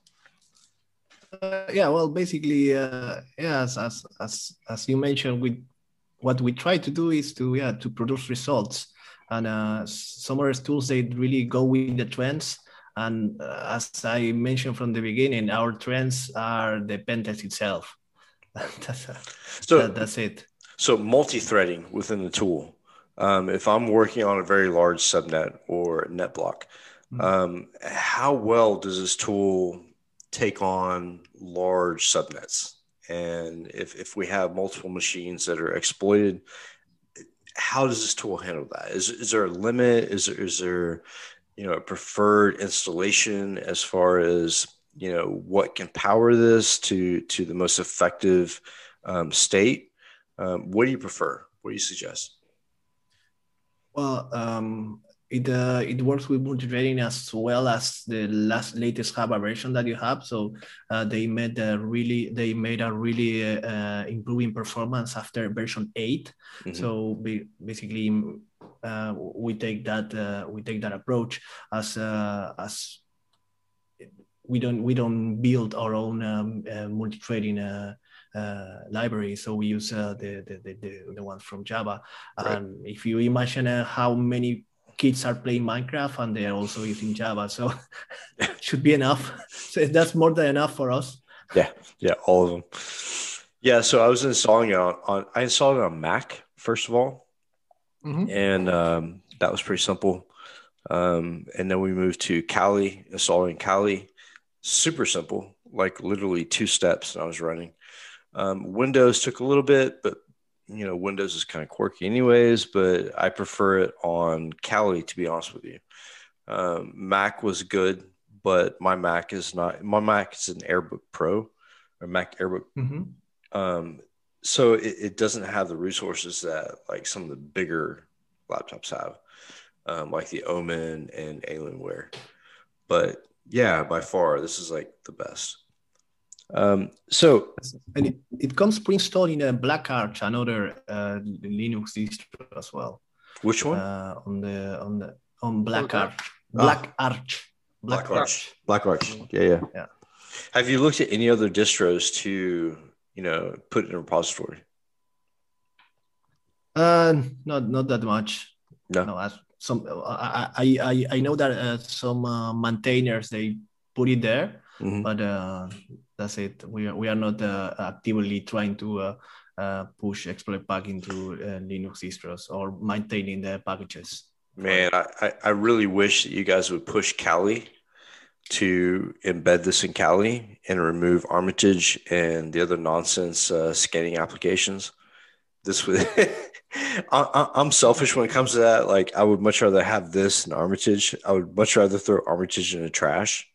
Uh, yeah, well, basically, uh, yeah, as, as as as you mentioned, we what we try to do is to yeah to produce results, and uh, some other tools they really go with the trends. And uh, as I mentioned from the beginning, our trends are the pentest itself. that's, a, so that, that's it. So multi-threading within the tool. Um, if I'm working on a very large subnet or net block, mm-hmm. um, how well does this tool take on large subnets? And if, if we have multiple machines that are exploited, how does this tool handle that? Is, is there a limit? Is is there, you know, a preferred installation as far as, you know, what can power this to, to the most effective um, state? Um, what do you prefer? What do you suggest? Well, um, it uh, it works with multi-threading as well as the last latest Java version that you have. So uh, they made a really they made a really uh, improving performance after version 8 mm-hmm. So we, basically, uh, we take that uh, we take that approach as uh, as we don't we don't build our own um, multi-threading. Uh, library. So we use uh, the, the, the, the, ones from Java. Right. And if you imagine uh, how many kids are playing Minecraft and they are also using Java, so should be enough. So that's more than enough for us. Yeah, yeah, all of them. Yeah, so I was installing it on, on I installed it on Mac first of all, mm-hmm. and um, that was pretty simple. Um, and then we moved to Kali, installing Kali, super simple, like literally two steps, and I was running. Um, Windows took a little bit, but you know, Windows is kind of quirky anyways, but I prefer it on Kali to be honest with you. Um, Mac was good, but my Mac is not, my Mac is an AirBook Pro or Mac AirBook. Mm-hmm. Um, so it, it, doesn't have the resources that like some of the bigger laptops have, um, like the Omen and Alienware. But yeah, by far, this is like the best. Um, so, and it, it comes pre-installed in a Black Arch, another uh, Linux distro as well. Which one? Uh, on the on the on Black oh, Arch. Black ah. Arch. Black, Black Arch. Black Arch. Yeah, yeah, yeah. Have you looked at any other distros to you know put in a repository? Uh, not not that much. No, no. As some I I I, I know that uh, some uh, maintainers they put it there, mm-hmm. but uh, that's it. We are we are not uh, actively trying to uh, uh, push exploit pack into uh, Linux distros or maintaining the packages. Man, I, I really wish that you guys would push Kali to embed this in Kali and remove Armitage and the other nonsense uh, scanning applications. This would. I, am selfish when it comes to that. Like, I would much rather have this than Armitage. I would much rather throw Armitage in the trash.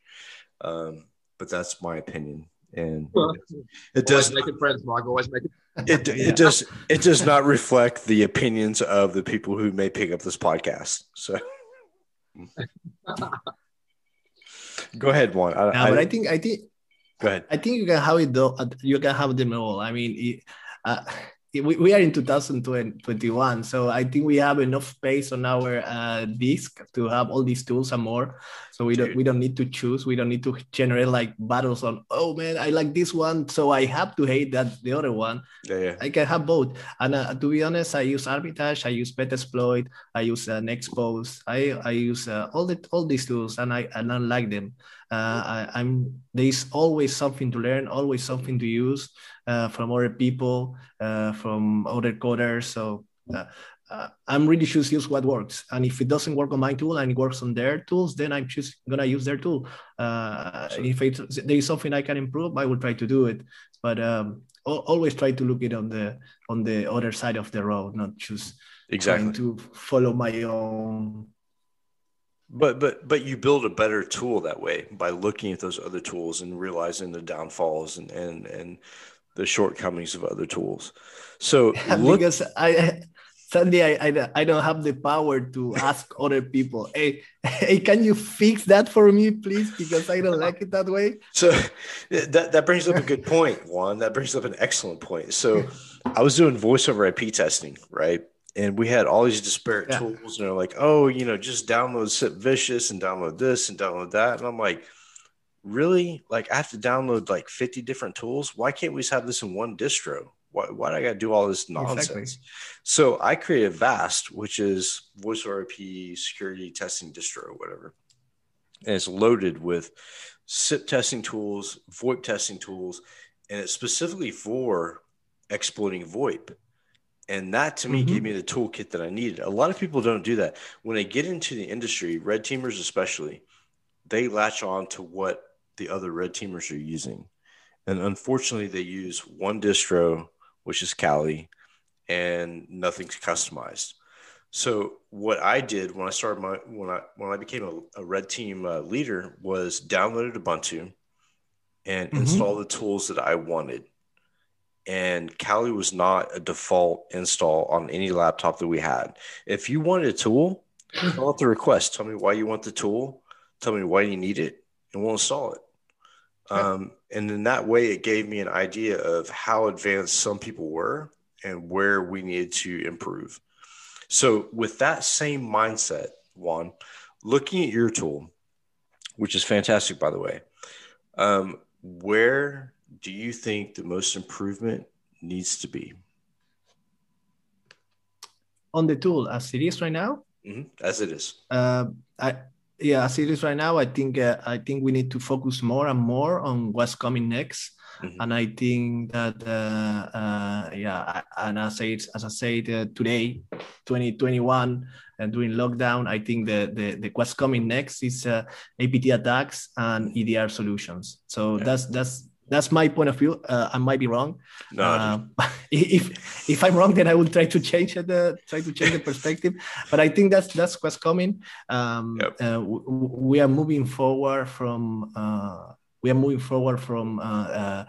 Um, but that's my opinion. And it does make it friends, Mark. Always make it. It, it does it does not reflect the opinions of the people who may pick up this podcast. So go ahead, Juan. I, no, I, but I think I think go ahead. I think you can have it though. You can have them all. I mean, uh, we, we are in 2021 so i think we have enough space on our uh, disk to have all these tools and more. So we don't we don't need to choose we don't need to generate like battles on oh man i like this one so i have to hate that the other one. Yeah, yeah. i can have both. And uh, to be honest i use arbitrage i use pet exploit i use uh, nextpose i i use uh, all the all these tools and i and i like them uh, I, am there's always something to learn always something to use uh, from other people, uh, from other coders. So uh, uh, I'm really just use what works. And if it doesn't work on my tool and it works on their tools, then I'm just gonna use their tool. Uh, if it, there is something I can improve, I will try to do it. But um, always try to look it on the on the other side of the road, not just exactly to follow my own but but but you build a better tool that way by looking at those other tools and realizing the downfalls and and and the shortcomings of other tools. So look- because I sadly I, I, I don't have the power to ask other people, hey, hey, can you fix that for me, please? Because I don't like it that way. So that that brings up a good point, Juan. That brings up an excellent point. So I was doing voiceover IP testing, right? And we had all these disparate yeah. tools, and they're like, oh, you know, just download SIP Vicious and download this and download that. And I'm like, really like I have to download like 50 different tools. Why can't we just have this in one distro? Why, why do I got to do all this nonsense? Exactly. So I created VAST, which is voice over IP security testing distro, whatever. And it's loaded with SIP testing tools, VoIP testing tools, and it's specifically for exploiting VoIP. And that to me mm-hmm. gave me the toolkit that I needed. A lot of people don't do that. When they get into the industry, red teamers especially, they latch on to what the other red teamers are using. And unfortunately, they use one distro, which is Kali, and nothing's customized. So what I did when I started my when I when I became a, a red team uh, leader was downloaded Ubuntu and mm-hmm. install the tools that I wanted. And Kali was not a default install on any laptop that we had. If you wanted a tool, fill out the request. Tell me why you want the tool. Tell me why you need it, and we'll install it. Um, and in that way, it gave me an idea of how advanced some people were and where we needed to improve. So, with that same mindset, Juan, looking at your tool, which is fantastic, by the way, um, where do you think the most improvement needs to be? On the tool as it is right now? Mm-hmm. As it is. Uh, I, yeah, as it is right now, I think uh, I think we need to focus more and more on what's coming next. Mm-hmm. And I think that uh, uh, yeah, and as I as I said uh, today, 2021, and during lockdown, I think the, the, the what's coming next is uh, APT attacks and EDR solutions. So yeah. that's that's that's my point of view. Uh, I might be wrong. No, uh, if if I'm wrong, then I will try to change it, uh, try to change the perspective. But I think that's that's what's coming. Um, yep. Uh, we are moving forward from uh, we are moving forward from uh,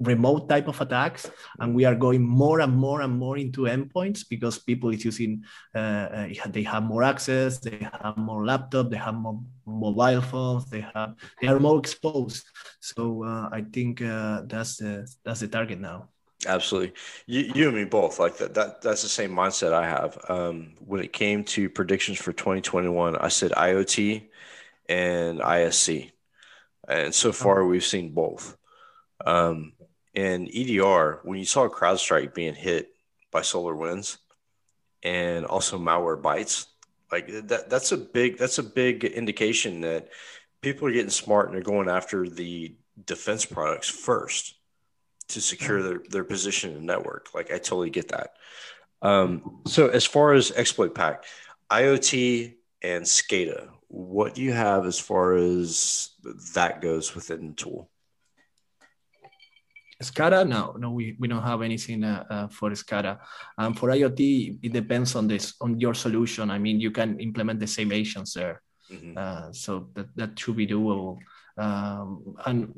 remote type of attacks and we are going more and more and more into endpoints because people is using uh, uh, they have more access they have more laptop they have more mobile phones they have they are more exposed. So uh, i think uh, that's the that's the target now. Absolutely. You, you and me both like that, that that's the same mindset i have. Um, when it came to predictions for 2021 i said iot and isc and so far we've seen both. Um, in EDR, when you saw CrowdStrike being hit by Solar Winds and also malware bites, like that, that's a big that's a big indication that people are getting smart and they're going after the defense products first to secure their, their position in the network. Like I totally get that. Um, so as far as exploit pack, IoT and SCADA, what do you have as far as that goes within the tool? SCADA, no, no, we, we don't have anything uh, uh, for SCADA. Um, for IoT, it depends on this on your solution. I mean, you can implement the same agents there, mm-hmm. uh, so that that should be doable. Um, and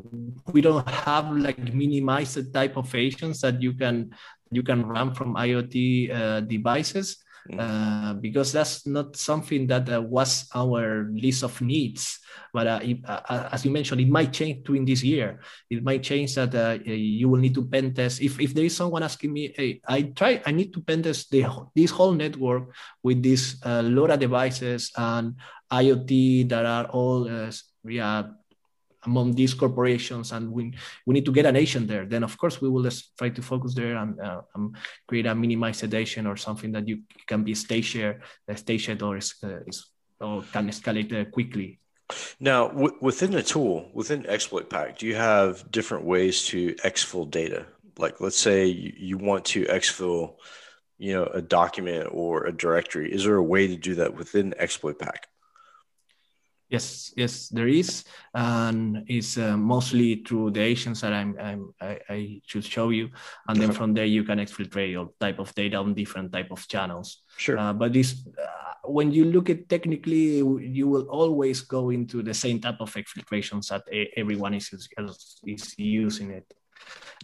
we don't have like minimized type of agents that you can you can run from IoT uh, devices. Mm. uh, because that's not something that uh, was our list of needs. But uh, if, uh, uh, as you mentioned, it might change during this year. It might change that uh, you will need to pen test. If, if there is someone asking me, hey, I try, I need to pen test the, this whole network with these LoRa devices and IoT that are all yeah, among these corporations and we, we need to get an agent there then of course we will just try to focus there and, uh, create a minimized sedation or something that you can be stationed uh, stationed or, is, uh, is, or can escalate uh, quickly. Now w- within the tool within exploit pack do you have different ways to exfil data? Like let's say you, you want to exfil you know a document or a directory. Is there a way to do that within exploit pack Yes, yes, there is, and it's uh, mostly through the agents that I'm, I'm I, I, should show you, and then from there you can exfiltrate your type of data on different type of channels. Sure. Uh, but this, uh, when you look at technically, you will always go into the same type of exfiltrations that everyone is is, is using it.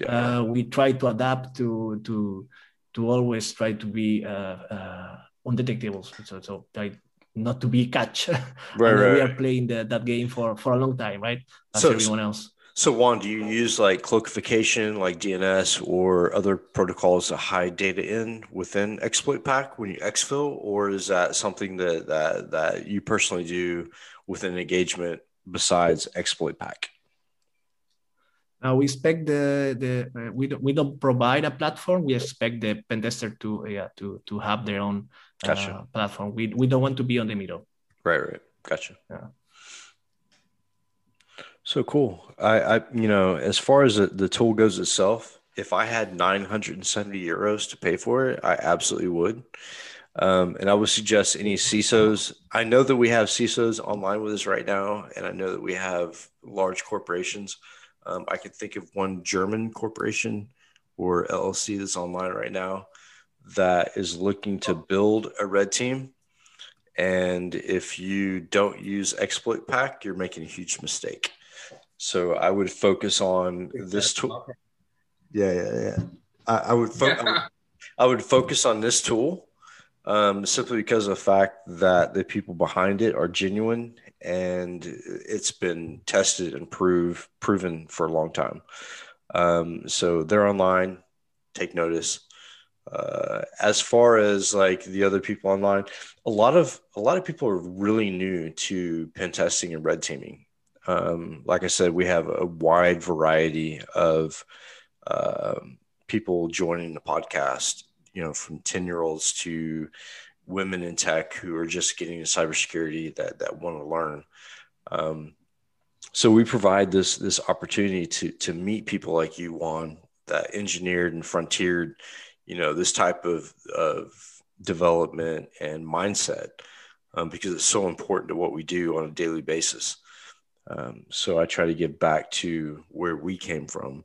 Yeah. Uh, we try to adapt to to to always try to be uh, uh, undetectable. So, so try not to be catch. Right, right. We are playing the, that game for for a long time, right? As so, everyone else. So Juan, do you use like cloakification, like DNS or other protocols to hide data in within exploit pack when you exfil, or is that something that that that you personally do within engagement besides exploit pack? Uh, we expect the the uh, we don't we don't provide a platform. We expect the pentester to yeah to to have their own uh, Gotcha. platform. We we don't want to be on the middle. Right, right. Gotcha. Yeah. So cool. I, I, you know, as far as the, the tool goes itself, if I had 970 euros to pay for it, I absolutely would. Um, and I would suggest any CISOs. I know that we have CISOs online with us right now, and I know that we have large corporations. Um, I could think of one German corporation or LLC that's online right now that is looking to build a red team. And if you don't use Exploit Pack, you're making a huge mistake. So I would focus on this tool. Yeah, yeah, yeah. I, I would, fo- I would I would focus on this tool um, simply because of the fact that the people behind it are genuine and it's been tested and prove proven for a long time. Um, so they're online. Take notice. Uh, as far as like the other people online, a lot of a lot of people are really new to pen testing and red teaming. Um, like I said, we have a wide variety of uh, people joining the podcast. You know, from ten year olds to women in tech who are just getting into cybersecurity that that want to learn. Um, so we provide this this opportunity to to meet people like you, Juan, that engineered and frontiered, you know, this type of of development and mindset, um, because it's so important to what we do on a daily basis. Um, so I try to get back to where we came from.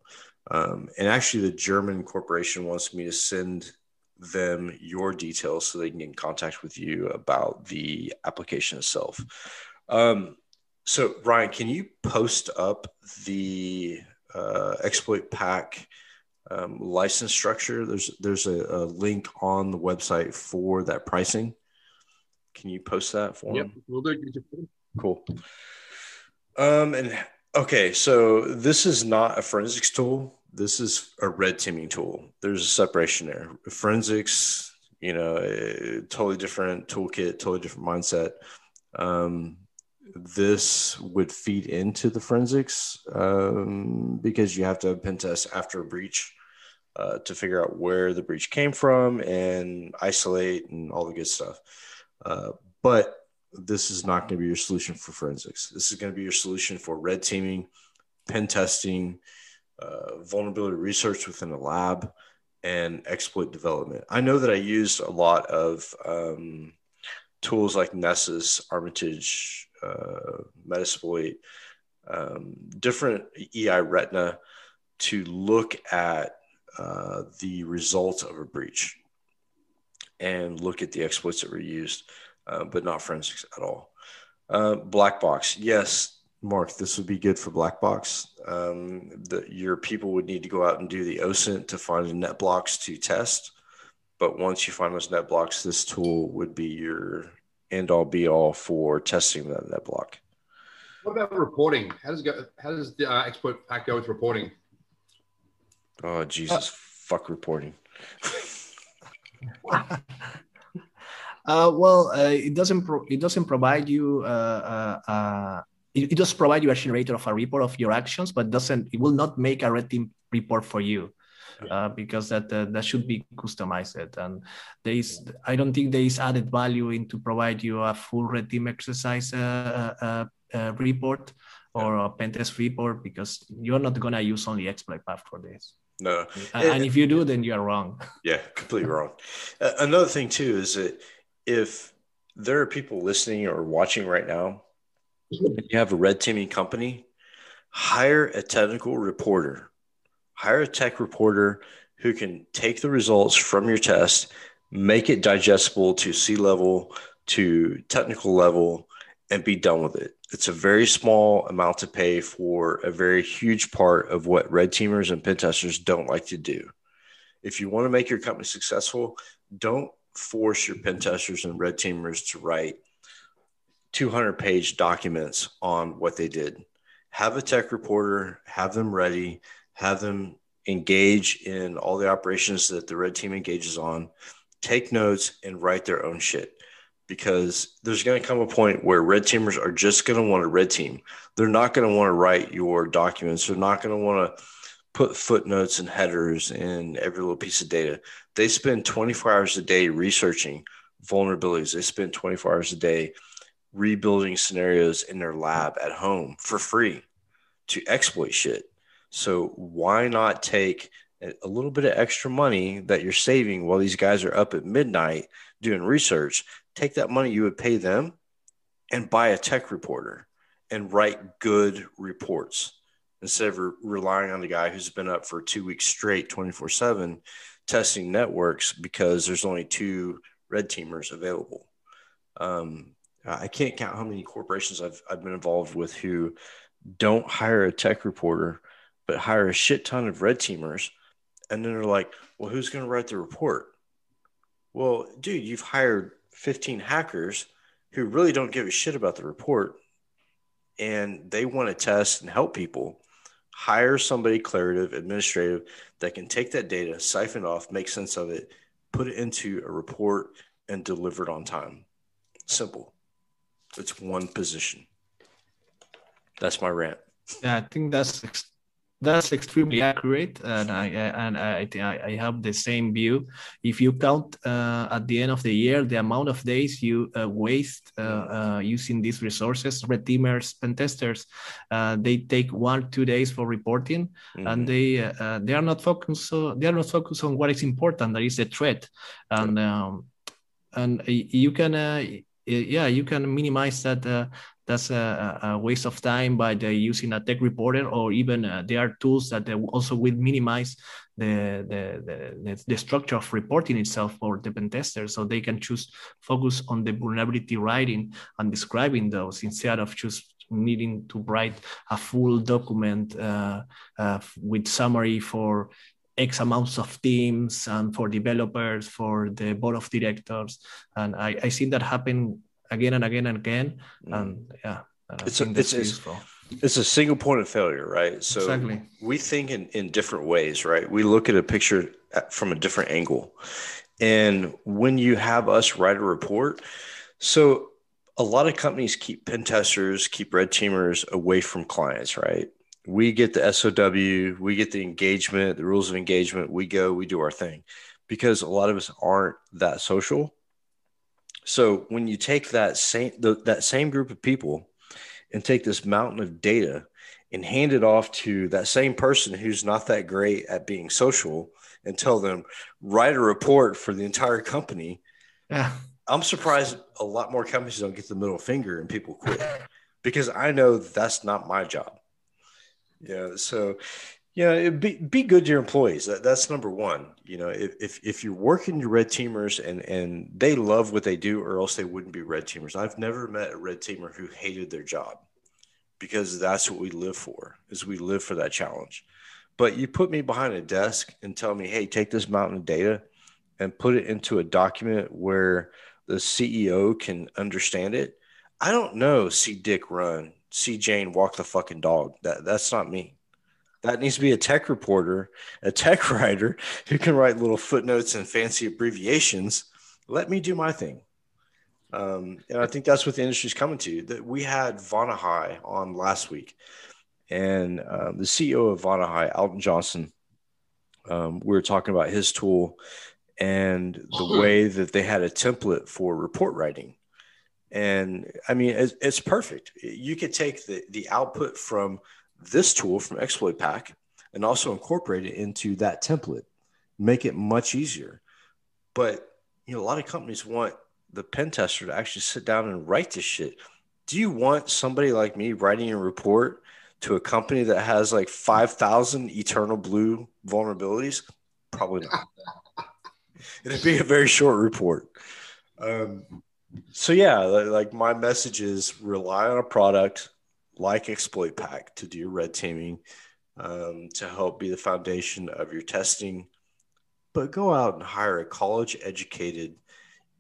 Um, and actually, the German corporation wants me to send them your details so they can get in contact with you about the application itself. Um, so, Ryan, can you post up the uh, exploit pack um, license structure? There's there's a, a, link on the website for that pricing. Can you post that for yep, them? we'll do. Cool. Um, and okay, so this is not a forensics tool. This is a red teaming tool. There's a separation there. Forensics, you know, a totally different toolkit, totally different mindset. Um, this would feed into the forensics um, because you have to pen test after a breach uh, to figure out where the breach came from and isolate and all the good stuff. Uh, but this is not going to be your solution for forensics. This is going to be your solution for red teaming, pen testing, uh, vulnerability research within a lab, and exploit development. I know that I used a lot of um, tools like Nessus, Armitage, uh, Metasploit, um, different EI Retina to look at uh, the results of a breach and look at the exploits that were used. Uh, but not forensics at all. Uh, black box, yes, Mark, this would be good for black box. Um, the, your people would need to go out and do the OSINT to find the net blocks to test. But once you find those net blocks, this tool would be your end all be all for testing that net block. What about reporting? How does go? How does the uh, exploit pack go with reporting? Oh Jesus, uh, fuck reporting. Uh, well, uh, it doesn't pro- it doesn't provide you uh, uh, uh, it, it, does provide you a generator of a report of your actions, but doesn't it will not make a red team report for you. Uh, because that that should be customized and there is i don't think there is added value into provide you a full red team exercise report or a pentest report because you're not going to use only exploit path for this no and, and if you do then you are wrong yeah completely wrong another thing too is that if there are people listening or watching right now, and you have a red teaming company, hire a technical reporter. Hire a tech reporter who can take the results from your test, make it digestible to C level, to technical level, and be done with it. It's a very small amount to pay for a very huge part of what red teamers and pen testers don't like to do. If you want to make your company successful, don't force your pen testers and red teamers to write 200 page documents on what they did. Have a tech reporter, have them ready, have them engage in all the operations that the red team engages on, take notes and write their own shit because there's going to come a point where red teamers are just going to want a red team. They're not going to want to write your documents. They're not going to want to put footnotes and headers in every little piece of data. They spend 24 hours a day researching vulnerabilities. They spend 24 hours a day rebuilding scenarios in their lab at home for free to exploit shit. So why not take a little bit of extra money that you're saving while these guys are up at midnight doing research? Take that money you would pay them and buy a tech reporter and write good reports instead of re- relying on the guy who's been up for two weeks straight, 24 7, testing networks because there's only two red teamers available. Um, I can't count how many corporations I've, I've been involved with who don't hire a tech reporter, but hire a shit ton of red teamers. And then they're like, well, who's going to write the report? Well, dude, you've hired 15 hackers who really don't give a shit about the report and they want to test and help people. Hire somebody declarative, administrative that can take that data, siphon off, make sense of it, put it into a report, and deliver it on time. Simple. It's one position. That's my rant. Yeah, I think that's that's extremely accurate, and I and I I have the same view. If you count uh, at the end of the year the amount of days you uh, waste uh, uh using these resources, red teamers, pen testers, uh, they take one two days for reporting, mm-hmm. and they uh, they are not focused. So they are not focused on what is important. That is the threat, and um, and you can yeah you can minimize that that's a, a, waste of time by the using a tech reporter or even uh, there are tools that also will minimize the, the, the, the, structure of reporting itself for the pen tester so they can choose focus on the vulnerability writing and describing those instead of just needing to write a full document uh, uh, with summary for X amounts of teams and for developers, for the board of directors. And I, I seen that happen again and again and again. Mm. And yeah, it's a, it's, it's, it's, a single point of failure, right? So exactly. we think in, in different ways, right? We look at a picture from a different angle. And when you have us write a report, so a lot of companies keep pen testers, keep red teamers away from clients, right? We get the SOW, we get the engagement, the rules of engagement, we go, we do our thing because a lot of us aren't that social so when you take that same the, that same group of people and take this mountain of data and hand it off to that same person who's not that great at being social and tell them write a report for the entire company. Yeah. I'm surprised a lot more companies don't get the middle finger and people quit because I know that's not my job. Yeah. So yeah, be be good to your employees. That, that's number one. You know, if, if if you're working your red teamers and and they love what they do, or else they wouldn't be red teamers. I've never met a red teamer who hated their job because that's what we live for. Is we live for that challenge. But you put me behind a desk and tell me, hey, take this mountain of data and put it into a document where the CEO can understand it. I don't know. See Dick run. See Jane walk the fucking dog. That that's not me. That needs to be a tech reporter, a tech writer who can write little footnotes and fancy abbreviations. Let me do my thing. Um, and I think that's what the industry's coming to. That we had Vonahai on last week, and um, the CEO of Vonahai, Alton Johnson, um, we were talking about his tool and the way that they had a template for report writing. And I mean, it's, it's perfect. You could take the the output from this tool from Exploit Pack and also incorporate it into that template, make it much easier. But you know, a lot of companies want the pen tester to actually sit down and write this shit. Do you want somebody like me writing a report to a company that has like 5,000 eternal blue vulnerabilities? Probably not. It'd be a very short report. Um, so yeah, like my message is rely on a product, like Exploit Pack to do red teaming um, to help be the foundation of your testing. But go out and hire a college educated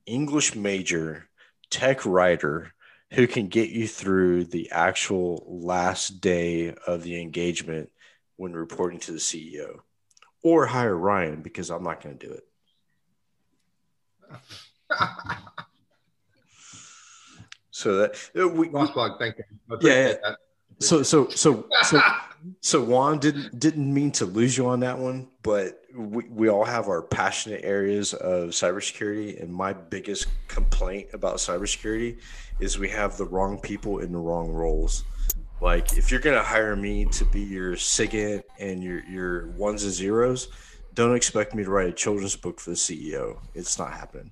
English major tech writer who can get you through the actual last day of the engagement when reporting to the CEO. Or hire Ryan because I'm not going to do it. So that uh, we, nice plug. Thank you. Yeah, yeah. So so so so so Juan didn't didn't mean to lose you on that one, but we, we all have our passionate areas of cybersecurity, and my biggest complaint about cybersecurity is we have the wrong people in the wrong roles. Like if you're gonna hire me to be your SIGINT and your your ones and zeros, don't expect me to write a children's book for the CEO. It's not happening.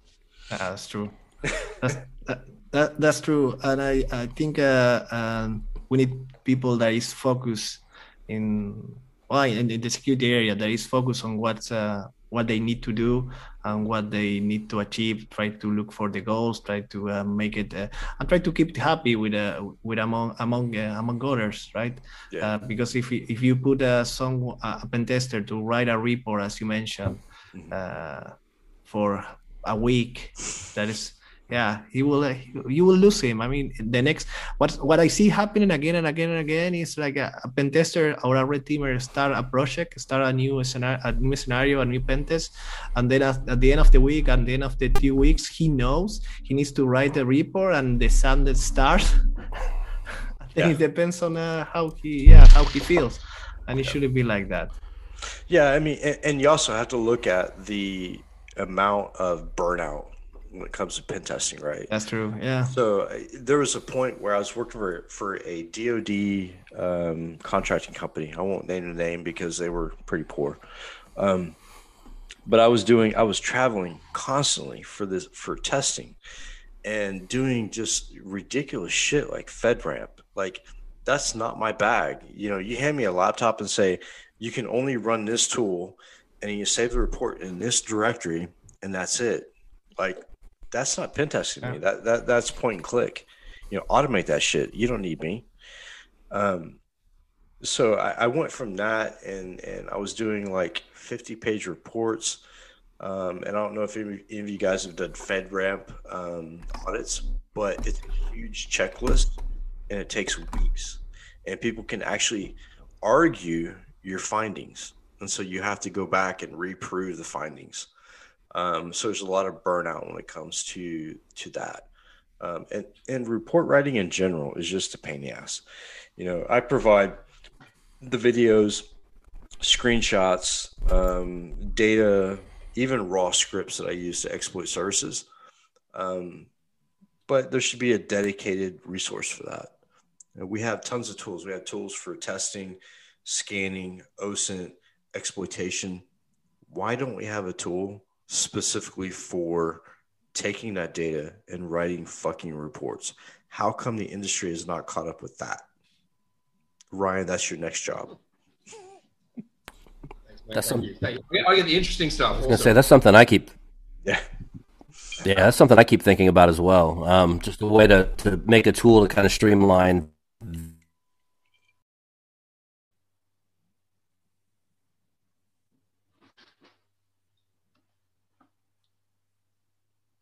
that's true. that's, that, that, that's true, and I I think uh, um, we need people that is focused in well in, the security area that is focused on what's uh, what they need to do and what they need to achieve try to look for the goals try to uh, make it uh, and try to keep it happy with uh, with among among uh, among others right yeah. Uh, because if if you put a some a pen tester to write a report as you mentioned mm-hmm. uh, for a week that is yeah he will uh, you will lose him. I mean the next what what i see happening again and again and again is like a, a pen tester or a red teamer start a project start a new scenario a new scenario a new pen test and then at, at the end of the week and the end of the two weeks he knows he needs to write a report and the sun that starts. I think yeah. it depends on uh, how he yeah how he feels. And it shouldn't be like that. Yeah i mean and, and you also have to look at the amount of burnout when it comes to pen testing, right? That's true. Yeah. So uh, there was a point where I was working for for a DoD um, contracting company. I won't name the name because they were pretty poor. Um, but I was doing, I was traveling constantly for this for testing, and doing just ridiculous shit like FedRAMP. Like that's not my bag. You know, you hand me a laptop and say you can only run this tool, and you save the report in this directory, and that's it. Like that's not pen testing yeah. me. That that that's point and click. You know, automate that shit. You don't need me. Um, so I, I went from that, and and I was doing like fifty page reports. Um, and I don't know if any, any of you guys have done FedRAMP um, audits, but it's a huge checklist, and it takes weeks, and people can actually argue your findings, and so you have to go back and reprove the findings. Um, so there's a lot of burnout when it comes to to that. Um, and and report writing in general is just a pain in the ass. You know, I provide the videos, screenshots, um, data, even raw scripts that I use to exploit services. Um, but there should be a dedicated resource for that. we have tons of tools. We have tools for testing, scanning, OSINT, exploitation. Why don't we have a tool specifically for taking that data and writing fucking reports. How come the industry is not caught up with that? Ryan, that's your next job. That's some, I get the interesting stuff. I was gonna say that's something I keep. Yeah. Yeah, that's something I keep thinking about as well. Um, just a way to, to make a tool to kind of streamline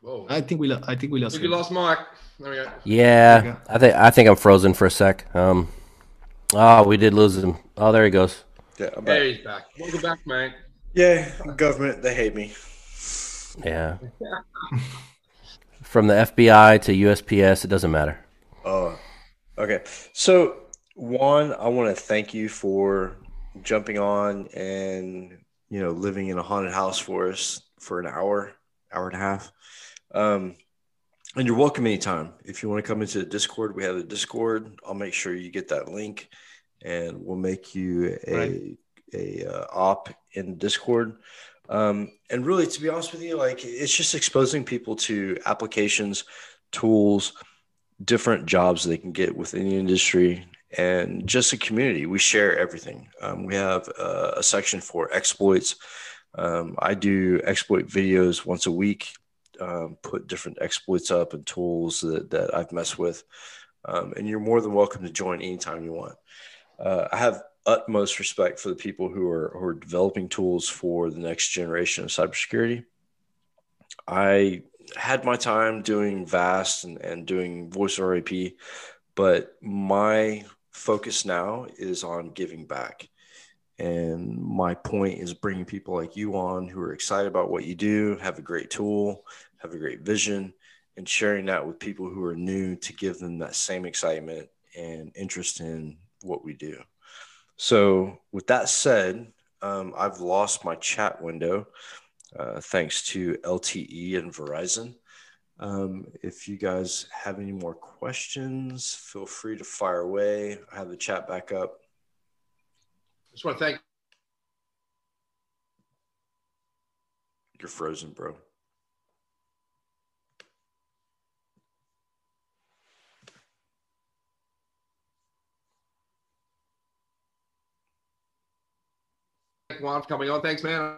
Whoa. I think we lo- I think we lost. I think we lost Mark. There we go. Yeah, I think I think I'm frozen for a sec. Um, oh, we did lose him. Oh, there he goes. Yeah, I'm there he's back. Welcome back, man. Yeah, government, they hate me. Yeah. From the FBI to USPS, it doesn't matter. Oh, okay. So, one, I want to thank you for jumping on and you know living in a haunted house for us for an hour, hour and a half. Um, and you're welcome anytime. If you want to come into the Discord, we have a Discord. I'll make sure you get that link, and we'll make you a right. a uh, op in Discord. Um, and really, to be honest with you, like it's just exposing people to applications, tools, different jobs they can get within the industry, and just a community. We share everything. Um, we have uh, a section for exploits. Um, I do exploit videos once a week um, put different exploits up and tools that, that I've messed with. Um, and you're more than welcome to join anytime you want. Uh, I have utmost respect for the people who are, who are developing tools for the next generation of cybersecurity. I had my time doing VAST and, and doing voice IP, but my focus now is on giving back. And my point is bringing people like you on who are excited about what you do, have a great tool, have a great vision, and sharing that with people who are new to give them that same excitement and interest in what we do. So, with that said, um, I've lost my chat window uh, thanks to LTE and Verizon. Um, if you guys have any more questions, feel free to fire away. I have the chat back up. Just want to thank. You're frozen, bro. Juan for coming on. Thanks, man.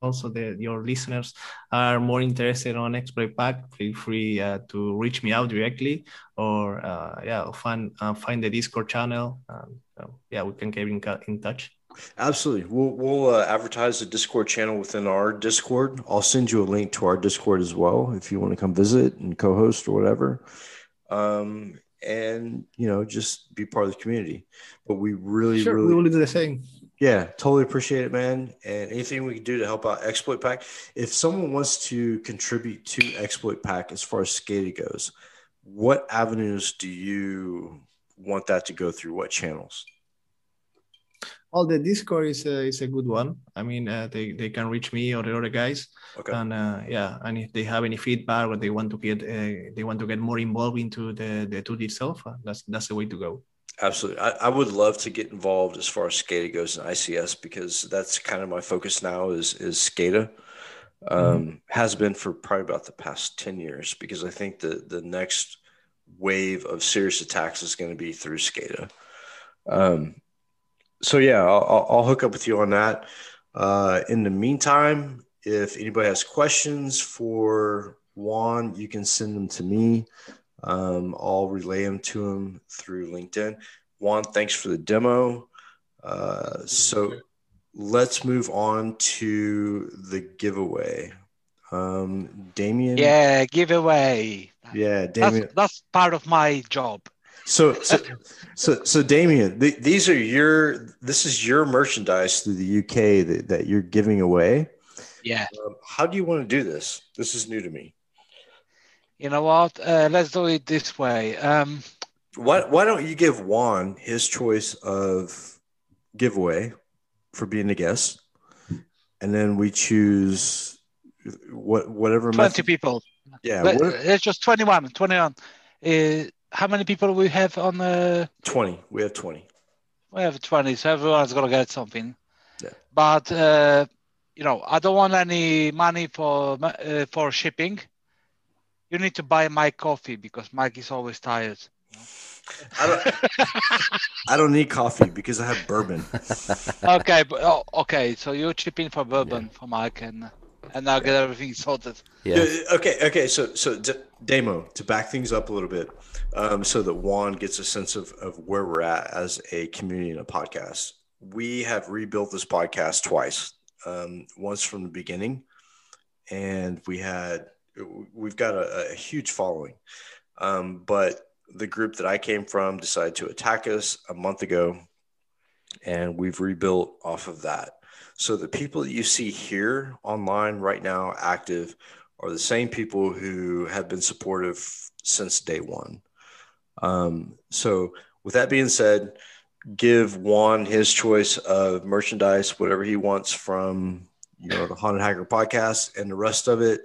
Also, the, your listeners are more interested on exploit pack. Feel free uh, to reach me out directly, or uh, yeah, find uh, find the Discord channel. Um, so, yeah, we can get in, in touch. Absolutely. We'll, we'll uh, advertise the Discord channel within our Discord. I'll send you a link to our Discord as well if you want to come visit and co host or whatever. Um, and, you know, just be part of the community. But we really, sure, really. We will do the same. Yeah, totally appreciate it, man. And anything we can do to help out Exploit Pack. If someone wants to contribute to Exploit Pack as far as SCADA goes, what avenues do you want that to go through? What channels? Well, the Discord is a, is a good one. I mean, uh, they, they can reach me or the other guys. Okay. And uh, yeah, and if they have any feedback or they want to get uh, they want to get more involved into the the tool itself, uh, that's that's the way to go. Absolutely. I, I, would love to get involved as far as SCADA goes in ICS because that's kind of my focus now is is SCADA. Um, mm-hmm. Has been for probably about the past 10 years because I think the, the next wave of serious attacks is going to be through SCADA. Um, so, yeah, I'll, I'll, hook up with you on that. Uh, in the meantime, if anybody has questions for Juan, you can send them to me. Um, I'll relay them to him through LinkedIn. Juan, thanks for the demo. Uh, so let's move on to the giveaway. Um, Damien. Yeah, giveaway. Yeah, Damien. That's, that's part of my job. So, so, so, so, Damien, th- these are your. This is your merchandise through the UK that, that you're giving away. Yeah. Um, how do you want to do this? This is new to me you know what? Uh, let's do it this way. Um, why why don't you give Juan his choice of giveaway for being a guest, and then we choose what whatever twenty method. people. Yeah, Let, it's just 21. 21. Uh, how many people we have on the? Twenty. We have twenty. We have twenty, so everyone's gonna get something. Yeah. But uh, you know, I don't want any money for uh, for shipping you need to buy Mike coffee because Mike is always tired. I don't. I don't need coffee because I have bourbon. okay, but, oh, okay. So you chip in for bourbon yeah. for Mike, and and I'll get everything sorted. Yeah. Okay. Okay. So so demo to back things up a little bit, um, so that Juan gets a sense of of where we're at as a community and a podcast. We have rebuilt this podcast twice. Um, once from the beginning, and we had we've got a, a huge following. Um, but the group that I came from decided to attack us a month ago, and we've rebuilt off of that. So the people that you see here online right now, active, are the same people who have been supportive since day one. Um, so with that being said, give Juan his choice of merchandise, whatever he wants from you know the Haunted Hacker podcast, and the rest of it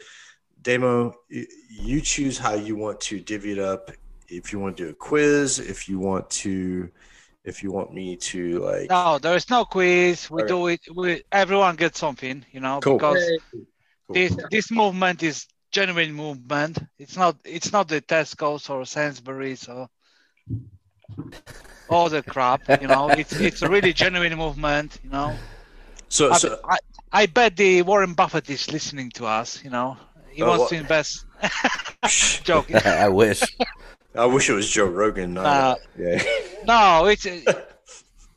Demo, you choose how you want to divvy it up. If you want to do a quiz, if you want to, if you want me to like. No, there is no quiz. We do it. We everyone gets something, you know, cool. because cool. this this movement is genuine movement. It's not it's not the Tesco's or Sainsbury's or all the crap. You know, it's it's a really genuine movement. You know. So, I, so I, I bet the Warren Buffett is listening to us. You know. He oh, wants well, to invest. Joke. I wish. I wish it was Joe Rogan. Uh, yeah. No, it's uh,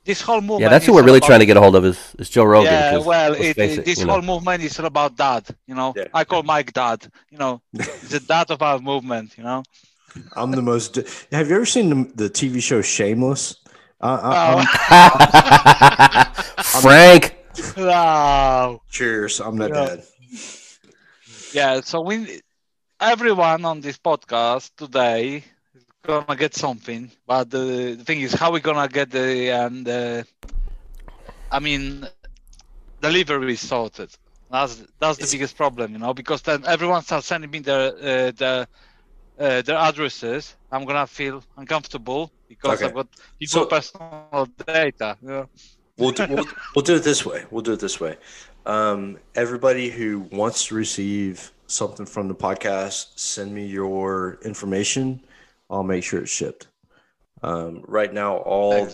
this whole movement. Yeah, that's who we're really about, trying to get a hold of is, is Joe Rogan. Yeah, well, it, it, this whole know. movement is about dad. You know, yeah. I call Mike dad. You know, the dad of our movement. You know. I'm the most. Have you ever seen the, the TV show Shameless? Uh, oh. Frank. Wow. Cheers. I'm not yeah. dead yeah so we everyone on this podcast today is gonna get something, but the, the thing is, how we gonna get the and uh, I mean, delivery sorted. That's that's the biggest problem, you know, because then everyone starts sending me their uh, their uh, their addresses. I'm gonna feel uncomfortable because okay. I've got people's so, personal data. Yeah. We'll do, we'll, we'll do it this way. We'll do it this way. Um, everybody who wants to receive something from the podcast, send me your information. I'll make sure it's shipped. Um, right now, all